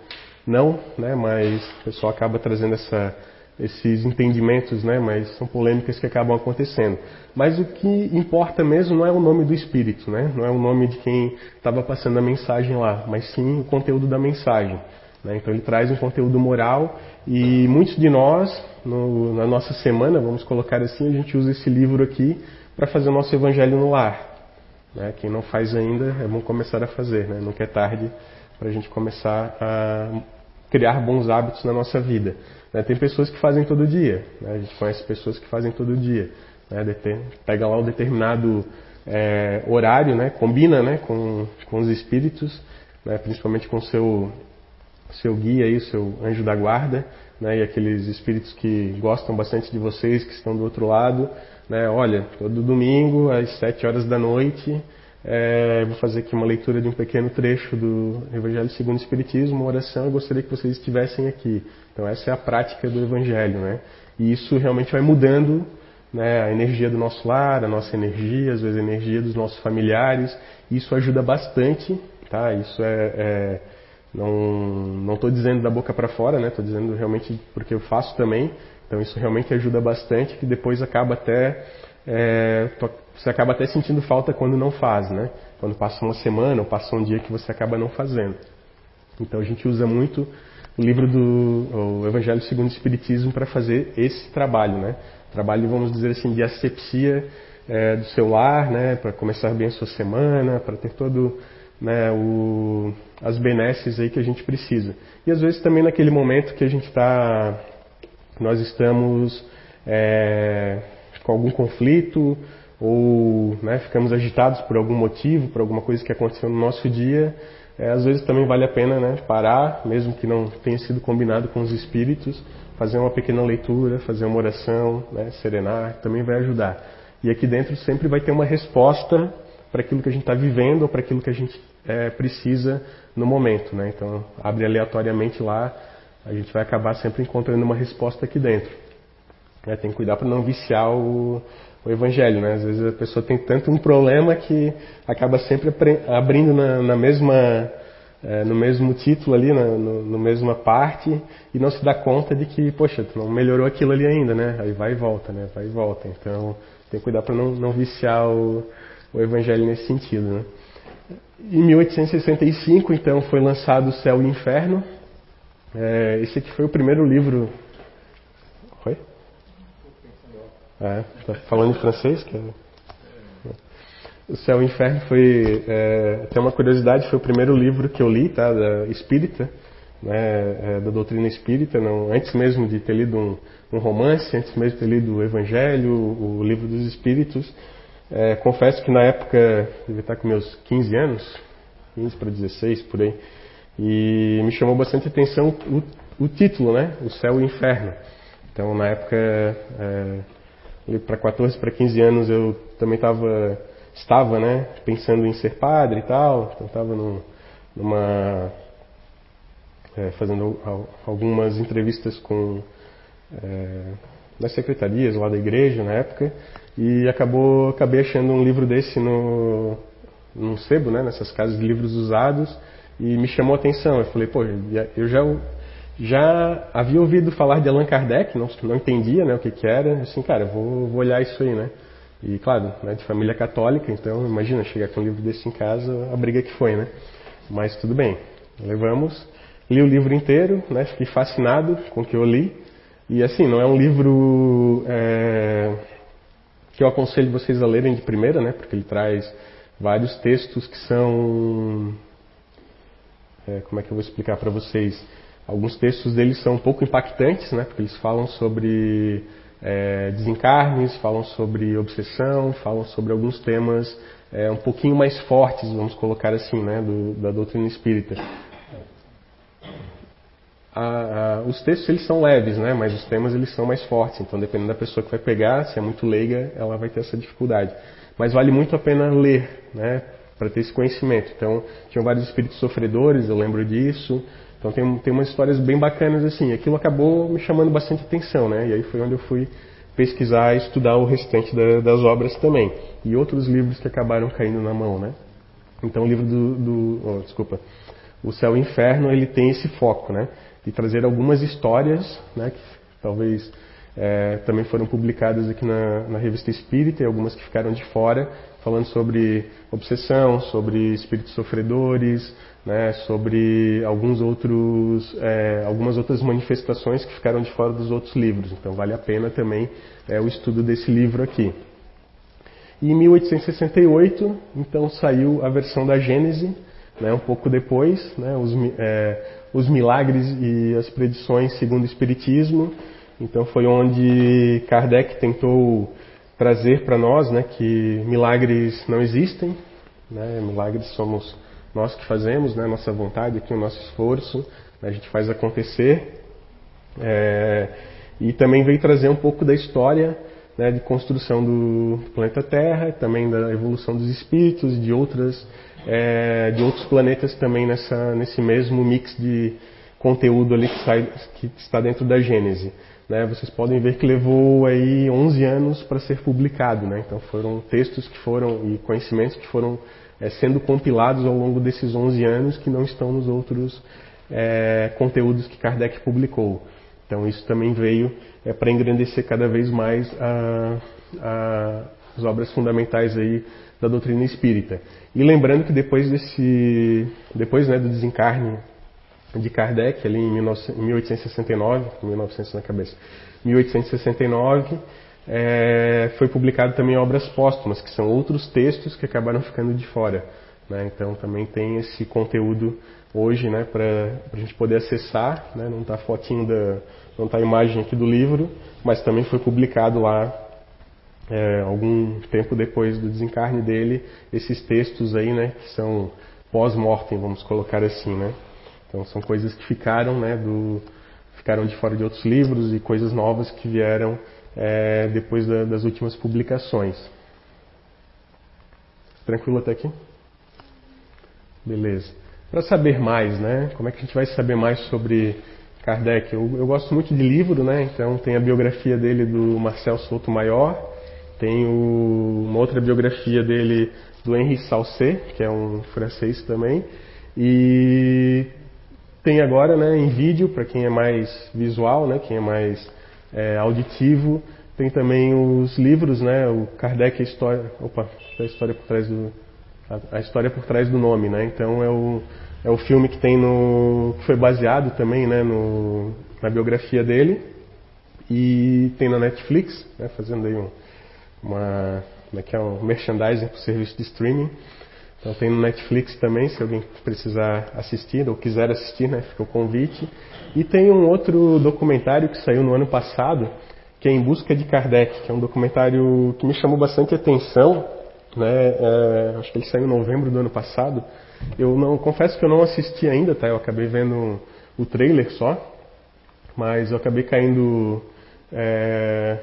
não, né? Mas o pessoal acaba trazendo essa esses entendimentos, né, mas são polêmicas que acabam acontecendo. Mas o que importa mesmo não é o nome do espírito, né, não é o nome de quem estava passando a mensagem lá, mas sim o conteúdo da mensagem. Né? Então ele traz um conteúdo moral e muitos de nós, no, na nossa semana, vamos colocar assim, a gente usa esse livro aqui para fazer o nosso evangelho no lar. Né? Quem não faz ainda, é bom começar a fazer, né? nunca é tarde para a gente começar a criar bons hábitos na nossa vida. Né? Tem pessoas que fazem todo dia, né? a gente conhece pessoas que fazem todo dia. Né? Pega lá um determinado é, horário, né? combina né? com, com os espíritos, né? principalmente com o seu, seu guia, aí, seu anjo da guarda, né? e aqueles espíritos que gostam bastante de vocês, que estão do outro lado. Né? Olha, todo domingo às sete horas da noite é, vou fazer aqui uma leitura de um pequeno trecho do Evangelho segundo o Espiritismo, uma oração. Eu gostaria que vocês estivessem aqui. Então, essa é a prática do Evangelho, né? E isso realmente vai mudando né, a energia do nosso lar, a nossa energia, às vezes a energia dos nossos familiares. Isso ajuda bastante, tá? Isso é, é não estou dizendo da boca para fora, né? Estou dizendo realmente porque eu faço também. Então, isso realmente ajuda bastante, que depois acaba até é, você acaba até sentindo falta quando não faz, né? Quando passa uma semana ou passa um dia que você acaba não fazendo. Então a gente usa muito o livro do o Evangelho segundo o Espiritismo para fazer esse trabalho, né? Trabalho, vamos dizer assim, de asepsia é, do seu lar, né? Para começar bem a sua semana, para ter todo né, o, as benesses aí que a gente precisa. E às vezes também naquele momento que a gente está, nós estamos é, com algum conflito ou né, ficamos agitados por algum motivo, por alguma coisa que aconteceu no nosso dia, é, às vezes também vale a pena né, parar, mesmo que não tenha sido combinado com os espíritos, fazer uma pequena leitura, fazer uma oração, né, serenar, também vai ajudar. E aqui dentro sempre vai ter uma resposta para aquilo que a gente está vivendo ou para aquilo que a gente é, precisa no momento. Né? Então, abre aleatoriamente lá, a gente vai acabar sempre encontrando uma resposta aqui dentro. É, tem que cuidar para não viciar o, o evangelho, né? Às vezes a pessoa tem tanto um problema que acaba sempre abrindo na, na mesma, é, no mesmo título ali, na no, no, mesma parte, e não se dá conta de que, poxa, tu não melhorou aquilo ali ainda, né? Aí vai e volta, né? Vai e volta. Então tem que cuidar para não, não viciar o, o evangelho nesse sentido, né? Em 1865, então, foi lançado O Céu e o Inferno. É, esse aqui foi o primeiro livro É, tá falando em francês? Que. O Céu e o Inferno foi, é, tem uma curiosidade, foi o primeiro livro que eu li, tá, da espírita, né, é, da doutrina espírita, não, antes mesmo de ter lido um, um, romance, antes mesmo de ter lido o Evangelho, o livro dos Espíritos. É, confesso que na época, devia estar com meus 15 anos, 15 para 16, por aí, e me chamou bastante atenção o, o título, né, O Céu e o Inferno. Então, na época, é, para 14 para 15 anos eu também estava estava né pensando em ser padre e tal. Então estava num, numa é, fazendo algumas entrevistas com é, nas secretarias lá da igreja na época e acabou acabei achando um livro desse no num sebo né nessas casas de livros usados e me chamou a atenção eu falei pô eu já já havia ouvido falar de Allan Kardec, não, não entendia né, o que, que era. Assim, cara, vou, vou olhar isso aí, né? E, claro, né, de família católica, então imagina chegar com um livro desse em casa, a briga que foi, né? Mas tudo bem, levamos. Li o livro inteiro, né? Fiquei fascinado com o que eu li. E, assim, não é um livro é, que eu aconselho vocês a lerem de primeira, né? Porque ele traz vários textos que são... É, como é que eu vou explicar para vocês? Alguns textos deles são um pouco impactantes, né? Porque eles falam sobre é, desencarnes, falam sobre obsessão, falam sobre alguns temas é, um pouquinho mais fortes, vamos colocar assim, né? Do, da doutrina espírita. A, a, os textos eles são leves, né? Mas os temas eles são mais fortes. Então, dependendo da pessoa que vai pegar, se é muito leiga, ela vai ter essa dificuldade. Mas vale muito a pena ler, né? Para ter esse conhecimento. Então, tinham vários espíritos sofredores, eu lembro disso. Então tem, tem umas histórias bem bacanas assim. Aquilo acabou me chamando bastante atenção, né? E aí foi onde eu fui pesquisar e estudar o restante da, das obras também. E outros livros que acabaram caindo na mão, né? Então o livro do, do oh, desculpa, o Céu e o Inferno ele tem esse foco, né? De trazer algumas histórias, né? Que talvez é, também foram publicadas aqui na, na revista Espírita e algumas que ficaram de fora, falando sobre obsessão, sobre espíritos sofredores, né, sobre alguns outros, é, algumas outras manifestações que ficaram de fora dos outros livros. Então vale a pena também é, o estudo desse livro aqui. E em 1868, então saiu a versão da Gênese, né, um pouco depois, né, os, é, os milagres e as predições segundo o Espiritismo. Então foi onde Kardec tentou trazer para nós né, que milagres não existem, né, milagres somos nós que fazemos, né, nossa vontade aqui, o nosso esforço, né, a gente faz acontecer. É, e também veio trazer um pouco da história né, de construção do planeta Terra, também da evolução dos espíritos, de outras, é, de outros planetas também nessa, nesse mesmo mix de conteúdo ali que, sai, que está dentro da Gênese. Né, vocês podem ver que levou aí 11 anos para ser publicado, né? Então foram textos que foram e conhecimentos que foram é, sendo compilados ao longo desses 11 anos que não estão nos outros é, conteúdos que Kardec publicou. Então isso também veio é, para engrandecer cada vez mais a, a, as obras fundamentais aí da doutrina espírita. E lembrando que depois desse, depois né, do desencarne de Kardec, ali em 1869, 1900 na cabeça, 1869, é, foi publicado também obras póstumas, que são outros textos que acabaram ficando de fora. Né? Então também tem esse conteúdo hoje né, para a gente poder acessar, né? não está fotinho da, não está a imagem aqui do livro, mas também foi publicado lá é, algum tempo depois do desencarne dele, esses textos aí, né, que são pós-mortem, vamos colocar assim, né. Então são coisas que ficaram, né, do, ficaram de fora de outros livros e coisas novas que vieram é, depois da, das últimas publicações. Tranquilo até aqui? Beleza. Para saber mais, né? Como é que a gente vai saber mais sobre Kardec? Eu, eu gosto muito de livro, né? Então tem a biografia dele do Marcel Souto Maior, tem o, uma outra biografia dele do Henri Salcé, que é um francês também, e tem agora, né, em vídeo para quem é mais visual, né, quem é mais é, auditivo, tem também os livros, né, o Kardec história, opa, a história por trás do a, a história por trás do nome, né? Então é o é o filme que tem no que foi baseado também, né, no, na biografia dele e tem na Netflix, né, fazendo aí um, uma como é que é um merchandising para o serviço de streaming. Então tem no Netflix também, se alguém precisar assistir ou quiser assistir, né, fica o convite. E tem um outro documentário que saiu no ano passado, que é Em Busca de Kardec, que é um documentário que me chamou bastante atenção, né, é, acho que ele saiu em novembro do ano passado. Eu não confesso que eu não assisti ainda, tá? Eu acabei vendo o trailer só, mas eu acabei caindo é,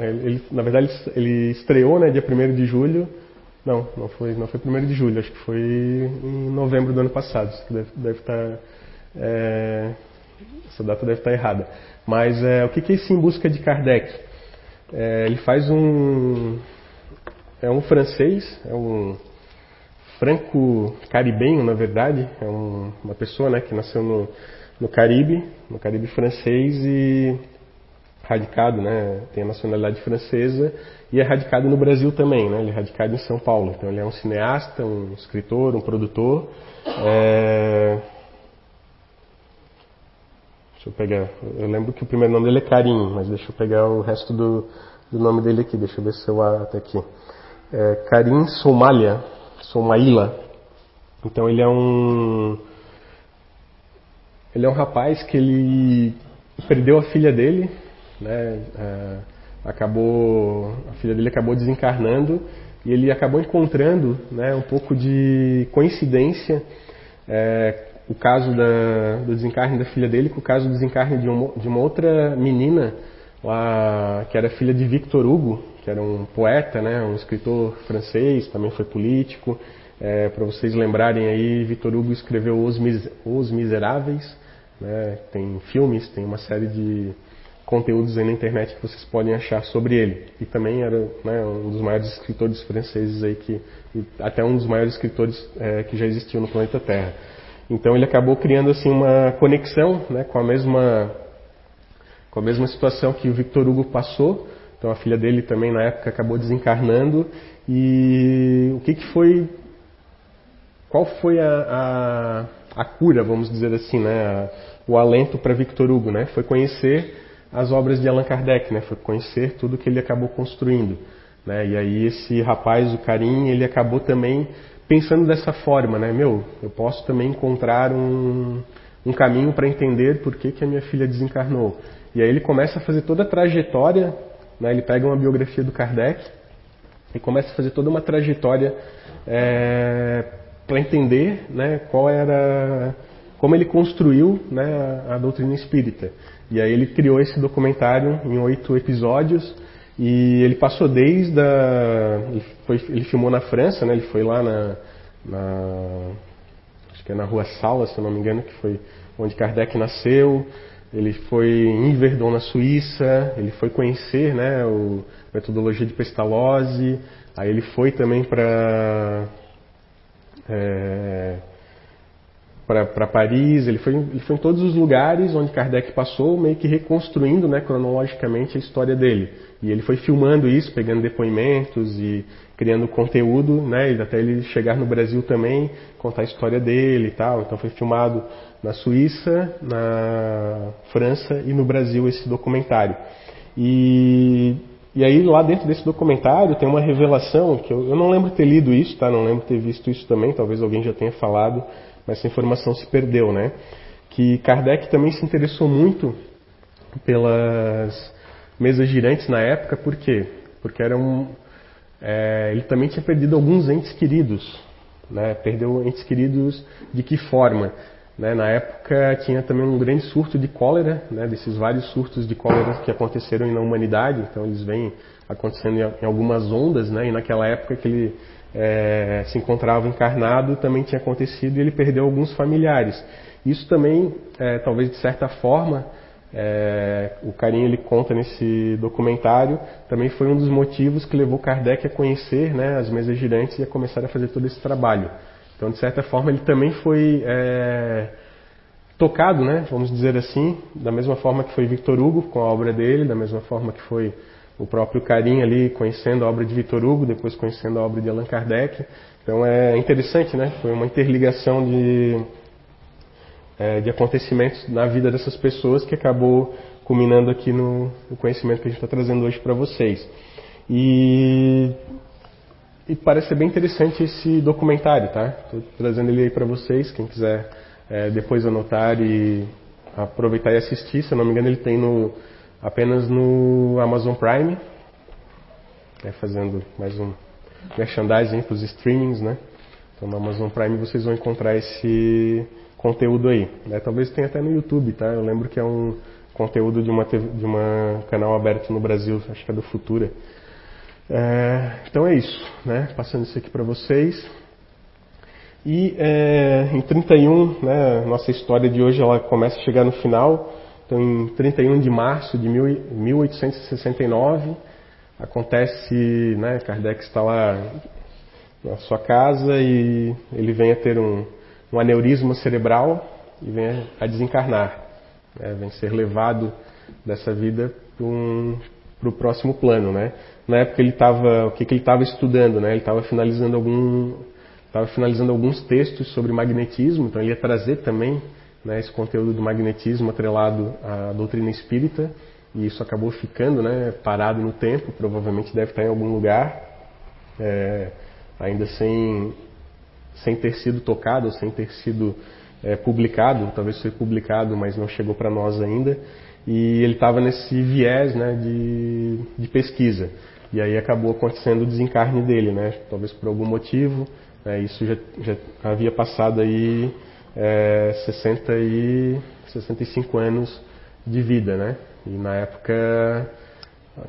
ele, na verdade ele estreou né, dia 1 de julho. Não, não foi, não foi 1 de julho, acho que foi em novembro do ano passado. Isso deve, deve estar. Tá, é, essa data deve estar errada. Mas é, o que, que é esse Em Busca de Kardec? É, ele faz um. É um francês, é um franco-caribenho, na verdade. É um, uma pessoa né, que nasceu no, no Caribe, no Caribe francês, e radicado, né, tem a nacionalidade francesa e é radicado no Brasil também, né, ele é radicado em São Paulo. Então ele é um cineasta, um escritor, um produtor. É... Deixa eu pegar. Eu lembro que o primeiro nome dele é Karim, mas deixa eu pegar o resto do, do nome dele aqui. Deixa eu ver se eu até aqui. É Karim Somalia, Somaila. Então ele é um ele é um rapaz que ele perdeu a filha dele né? É, acabou, a filha dele acabou desencarnando e ele acabou encontrando, né, um pouco de coincidência é, o caso da, do desencarne da filha dele com o caso do desencarne de uma, de uma outra menina lá, que era filha de Victor Hugo, que era um poeta, né, um escritor francês, também foi político. É, Para vocês lembrarem aí, Victor Hugo escreveu Os, Os Miseráveis, né, tem filmes, tem uma série de, conteúdos aí na internet que vocês podem achar sobre ele. E também era né, um dos maiores escritores franceses aí que até um dos maiores escritores é, que já existiu no planeta Terra. Então ele acabou criando assim uma conexão né, com a mesma com a mesma situação que o Victor Hugo passou. Então a filha dele também na época acabou desencarnando e o que, que foi qual foi a, a, a cura, vamos dizer assim, né, o alento para Victor Hugo, né? Foi conhecer as obras de Allan Kardec, né? Foi conhecer tudo que ele acabou construindo, né? E aí esse rapaz, o Karim, ele acabou também pensando dessa forma, né? Meu, eu posso também encontrar um, um caminho para entender por que, que a minha filha desencarnou. E aí ele começa a fazer toda a trajetória, né? Ele pega uma biografia do Kardec e começa a fazer toda uma trajetória é, para entender, né? Qual era como ele construiu né, a doutrina espírita. E aí ele criou esse documentário em oito episódios e ele passou desde a... Ele, foi, ele filmou na França, né? Ele foi lá na, na... Acho que é na Rua Sala, se não me engano, que foi onde Kardec nasceu. Ele foi em Verdon, na Suíça. Ele foi conhecer né, a metodologia de Pestalozzi. Aí ele foi também para... É, para Paris, ele foi, ele foi em todos os lugares onde Kardec passou, meio que reconstruindo né, cronologicamente a história dele. E ele foi filmando isso, pegando depoimentos e criando conteúdo, né, e até ele chegar no Brasil também, contar a história dele e tal. Então foi filmado na Suíça, na França e no Brasil esse documentário. E, e aí lá dentro desse documentário tem uma revelação que eu, eu não lembro ter lido isso, tá? Não lembro ter visto isso também, talvez alguém já tenha falado mas essa informação se perdeu, né? Que Kardec também se interessou muito pelas mesas girantes na época, por quê? Porque era um, é, ele também tinha perdido alguns entes queridos, né? Perdeu entes queridos de que forma? Né? Na época tinha também um grande surto de cólera, né? desses vários surtos de cólera que aconteceram na humanidade, então eles vêm acontecendo em algumas ondas, né? e naquela época que ele é, se encontrava encarnado também tinha acontecido e ele perdeu alguns familiares. Isso também, é, talvez de certa forma, é, o Carinho ele conta nesse documentário, também foi um dos motivos que levou Kardec a conhecer né, as mesas girantes e a começar a fazer todo esse trabalho. Então, de certa forma, ele também foi é, tocado, né, vamos dizer assim, da mesma forma que foi Victor Hugo com a obra dele, da mesma forma que foi o próprio Carim ali conhecendo a obra de Vitor Hugo, depois conhecendo a obra de Allan Kardec. Então é interessante, né? Foi uma interligação de, é, de acontecimentos na vida dessas pessoas que acabou culminando aqui no, no conhecimento que a gente está trazendo hoje para vocês. E, e, parece ser bem interessante esse documentário, tá? Estou trazendo ele aí para vocês, quem quiser é, depois anotar e aproveitar e assistir. Se eu não me engano, ele tem no apenas no Amazon Prime, é, fazendo mais um merchandising para os streamings, né? Então no Amazon Prime vocês vão encontrar esse conteúdo aí. Né? Talvez tenha até no YouTube, tá? Eu lembro que é um conteúdo de uma de uma canal aberto no Brasil, acho que é do Futura. É, então é isso, né? Passando isso aqui para vocês. E é, em 31, né, nossa história de hoje ela começa a chegar no final. Então, em 31 de março de 1869, acontece, né, Kardec está lá na sua casa e ele vem a ter um, um aneurisma cerebral e vem a, desencarnar, né, vem ser levado dessa vida para um, o próximo plano, né? Na época ele estava, o que, que ele estava estudando, né? Ele estava finalizando algum, estava finalizando alguns textos sobre magnetismo, então ele ia trazer também né, esse conteúdo do magnetismo atrelado à doutrina espírita, e isso acabou ficando né, parado no tempo, provavelmente deve estar em algum lugar, é, ainda sem, sem ter sido tocado, sem ter sido é, publicado, talvez foi publicado, mas não chegou para nós ainda, e ele estava nesse viés né, de, de pesquisa. E aí acabou acontecendo o desencarne dele, né? Talvez por algum motivo. Né, isso já, já havia passado aí é, 60 e 65 anos de vida, né? E na época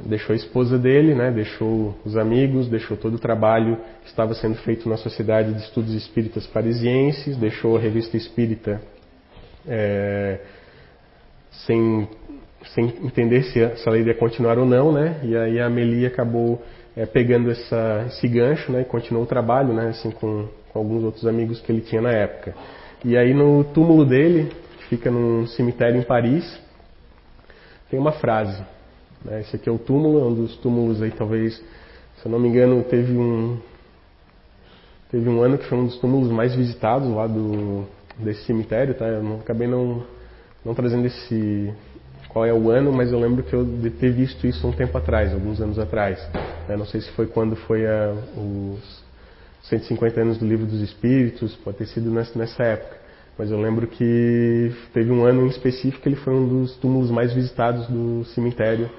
deixou a esposa dele, né? Deixou os amigos, deixou todo o trabalho que estava sendo feito na Sociedade de Estudos Espíritas Parisienses, deixou a Revista Espírita é, sem, sem entender se se a lei ia continuar ou não, né? E aí a Amelie acabou é, pegando essa, esse gancho, né? E continuou o trabalho, né? Assim com, com alguns outros amigos que ele tinha na época. E aí no túmulo dele, que fica num cemitério em Paris, tem uma frase. Né? Esse aqui é o túmulo, é um dos túmulos aí talvez, se eu não me engano, teve um teve um ano que foi um dos túmulos mais visitados lá do desse cemitério, tá? Eu não, acabei não não trazendo esse qual é o ano, mas eu lembro que eu de ter visto isso um tempo atrás, alguns anos atrás. Né? Não sei se foi quando foi a, os 150 anos do Livro dos Espíritos, pode ter sido nessa época. Mas eu lembro que teve um ano em específico que ele foi um dos túmulos mais visitados do cemitério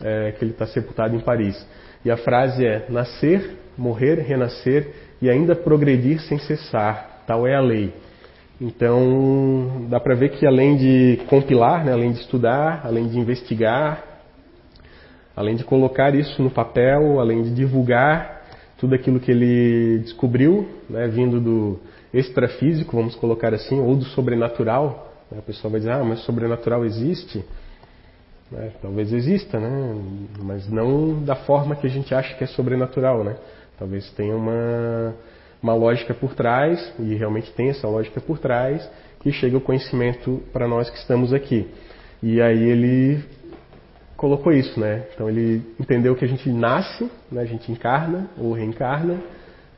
é, que ele está sepultado em Paris. E a frase é: nascer, morrer, renascer e ainda progredir sem cessar. Tal é a lei. Então dá para ver que além de compilar, né, além de estudar, além de investigar, além de colocar isso no papel, além de divulgar, tudo aquilo que ele descobriu, né, vindo do extrafísico, vamos colocar assim, ou do sobrenatural. Né, a pessoa vai dizer, ah, mas sobrenatural existe? É, talvez exista, né? mas não da forma que a gente acha que é sobrenatural. Né? Talvez tenha uma, uma lógica por trás, e realmente tem essa lógica por trás, que chega o conhecimento para nós que estamos aqui. E aí ele colocou isso, né? Então ele entendeu que a gente nasce, né? a gente encarna ou reencarna,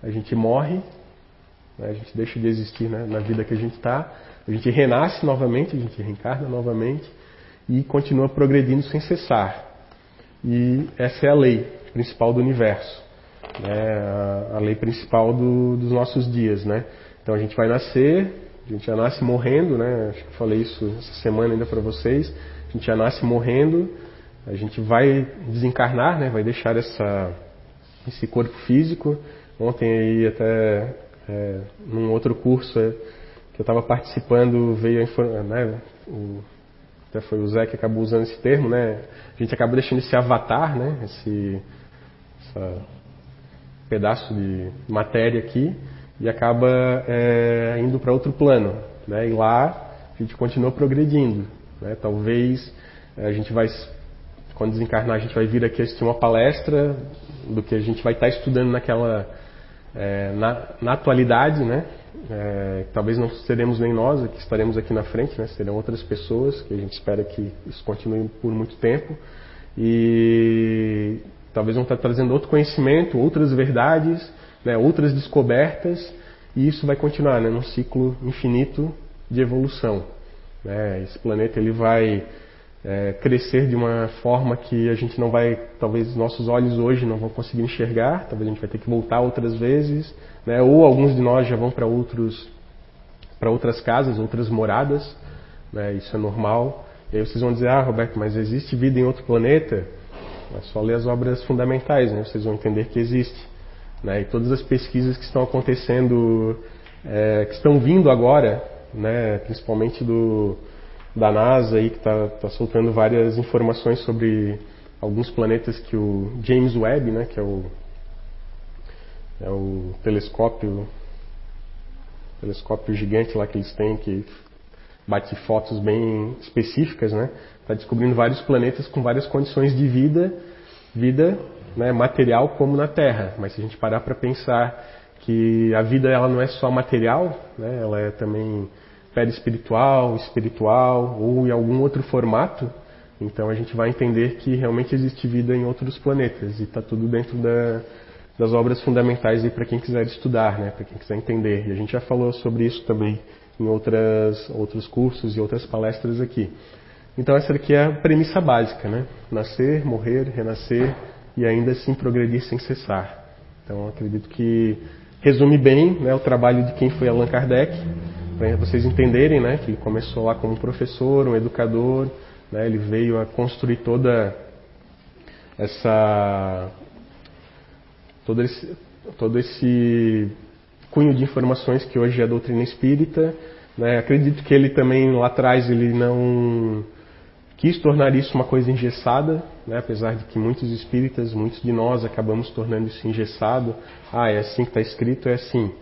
a gente morre, né? a gente deixa de existir né? na vida que a gente está, a gente renasce novamente, a gente reencarna novamente e continua progredindo sem cessar. E essa é a lei principal do universo, né? a, lei principal do, dos nossos dias, né? Então a gente vai nascer, a gente já nasce morrendo, né? Acho que eu falei isso essa semana ainda para vocês. A gente já nasce morrendo, a gente vai desencarnar, né? Vai deixar essa, esse corpo físico. Ontem aí até é, num outro curso é, que eu estava participando veio a né? O, até foi o Zé que acabou usando esse termo, né? A gente acaba deixando esse avatar, né? Esse essa pedaço de matéria aqui e acaba é, indo para outro plano, né? E lá a gente continua progredindo, né? Talvez a gente vai quando desencarnar a gente vai vir aqui assistir uma palestra do que a gente vai estar estudando naquela é, na, na, atualidade, né? É, talvez não seremos nem nós que estaremos aqui na frente, né? Serão outras pessoas que a gente espera que isso continue por muito tempo e talvez vão estar trazendo outro conhecimento, outras verdades, né? outras descobertas e isso vai continuar, né? Num ciclo infinito de evolução. Né? Esse planeta ele vai é, crescer de uma forma que a gente não vai, talvez nossos olhos hoje não vão conseguir enxergar, talvez a gente vai ter que voltar outras vezes, né? ou alguns de nós já vão para outros para outras casas, outras moradas, né? isso é normal. E aí vocês vão dizer, ah, Roberto, mas existe vida em outro planeta? É só ler as obras fundamentais, né? vocês vão entender que existe. Né? E todas as pesquisas que estão acontecendo, é, que estão vindo agora, né? principalmente do, da NASA aí que está tá soltando várias informações sobre alguns planetas que o James Webb, né, que é o, é o telescópio telescópio gigante lá que eles têm que bate fotos bem específicas, né, está descobrindo vários planetas com várias condições de vida, vida né, material como na Terra. Mas se a gente parar para pensar que a vida ela não é só material, né, ela é também perispiritual, espiritual ou em algum outro formato, então a gente vai entender que realmente existe vida em outros planetas e está tudo dentro da, das obras fundamentais para quem quiser estudar, né, para quem quiser entender. E a gente já falou sobre isso também em outras, outros cursos e outras palestras aqui. Então essa aqui é a premissa básica, né? Nascer, morrer, renascer e ainda assim progredir sem cessar. Então acredito que resume bem né, o trabalho de quem foi Allan Kardec para vocês entenderem, né, que ele começou lá como professor, um educador, né, ele veio a construir toda essa todo esse, todo esse cunho de informações que hoje é a doutrina espírita. Né, acredito que ele também lá atrás ele não quis tornar isso uma coisa engessada, né, apesar de que muitos espíritas, muitos de nós acabamos tornando isso engessado. Ah, é assim que está escrito, é assim.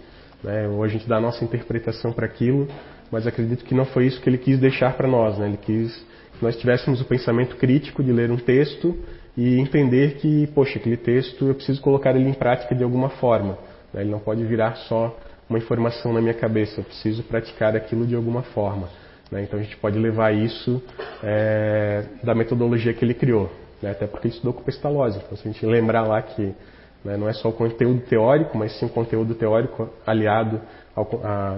Né? Ou a gente dá a nossa interpretação para aquilo, mas acredito que não foi isso que ele quis deixar para nós. Né? Ele quis que nós tivéssemos o pensamento crítico de ler um texto e entender que, poxa, aquele texto eu preciso colocar ele em prática de alguma forma. Né? Ele não pode virar só uma informação na minha cabeça, eu preciso praticar aquilo de alguma forma. Né? Então a gente pode levar isso é, da metodologia que ele criou. Né? Até porque ele estudou com pestalose. Então se a gente lembrar lá que né? Não é só o conteúdo teórico, mas sim o conteúdo teórico aliado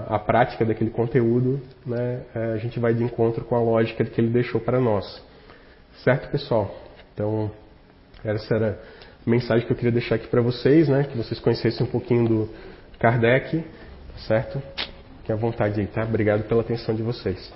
à, prática daquele conteúdo, né? É, a gente vai de encontro com a lógica que ele deixou para nós. Certo, pessoal? Então, essa era a mensagem que eu queria deixar aqui para vocês, né? que vocês conhecessem um pouquinho do Kardec, certo? Fiquem à vontade aí, tá? Obrigado pela atenção de vocês.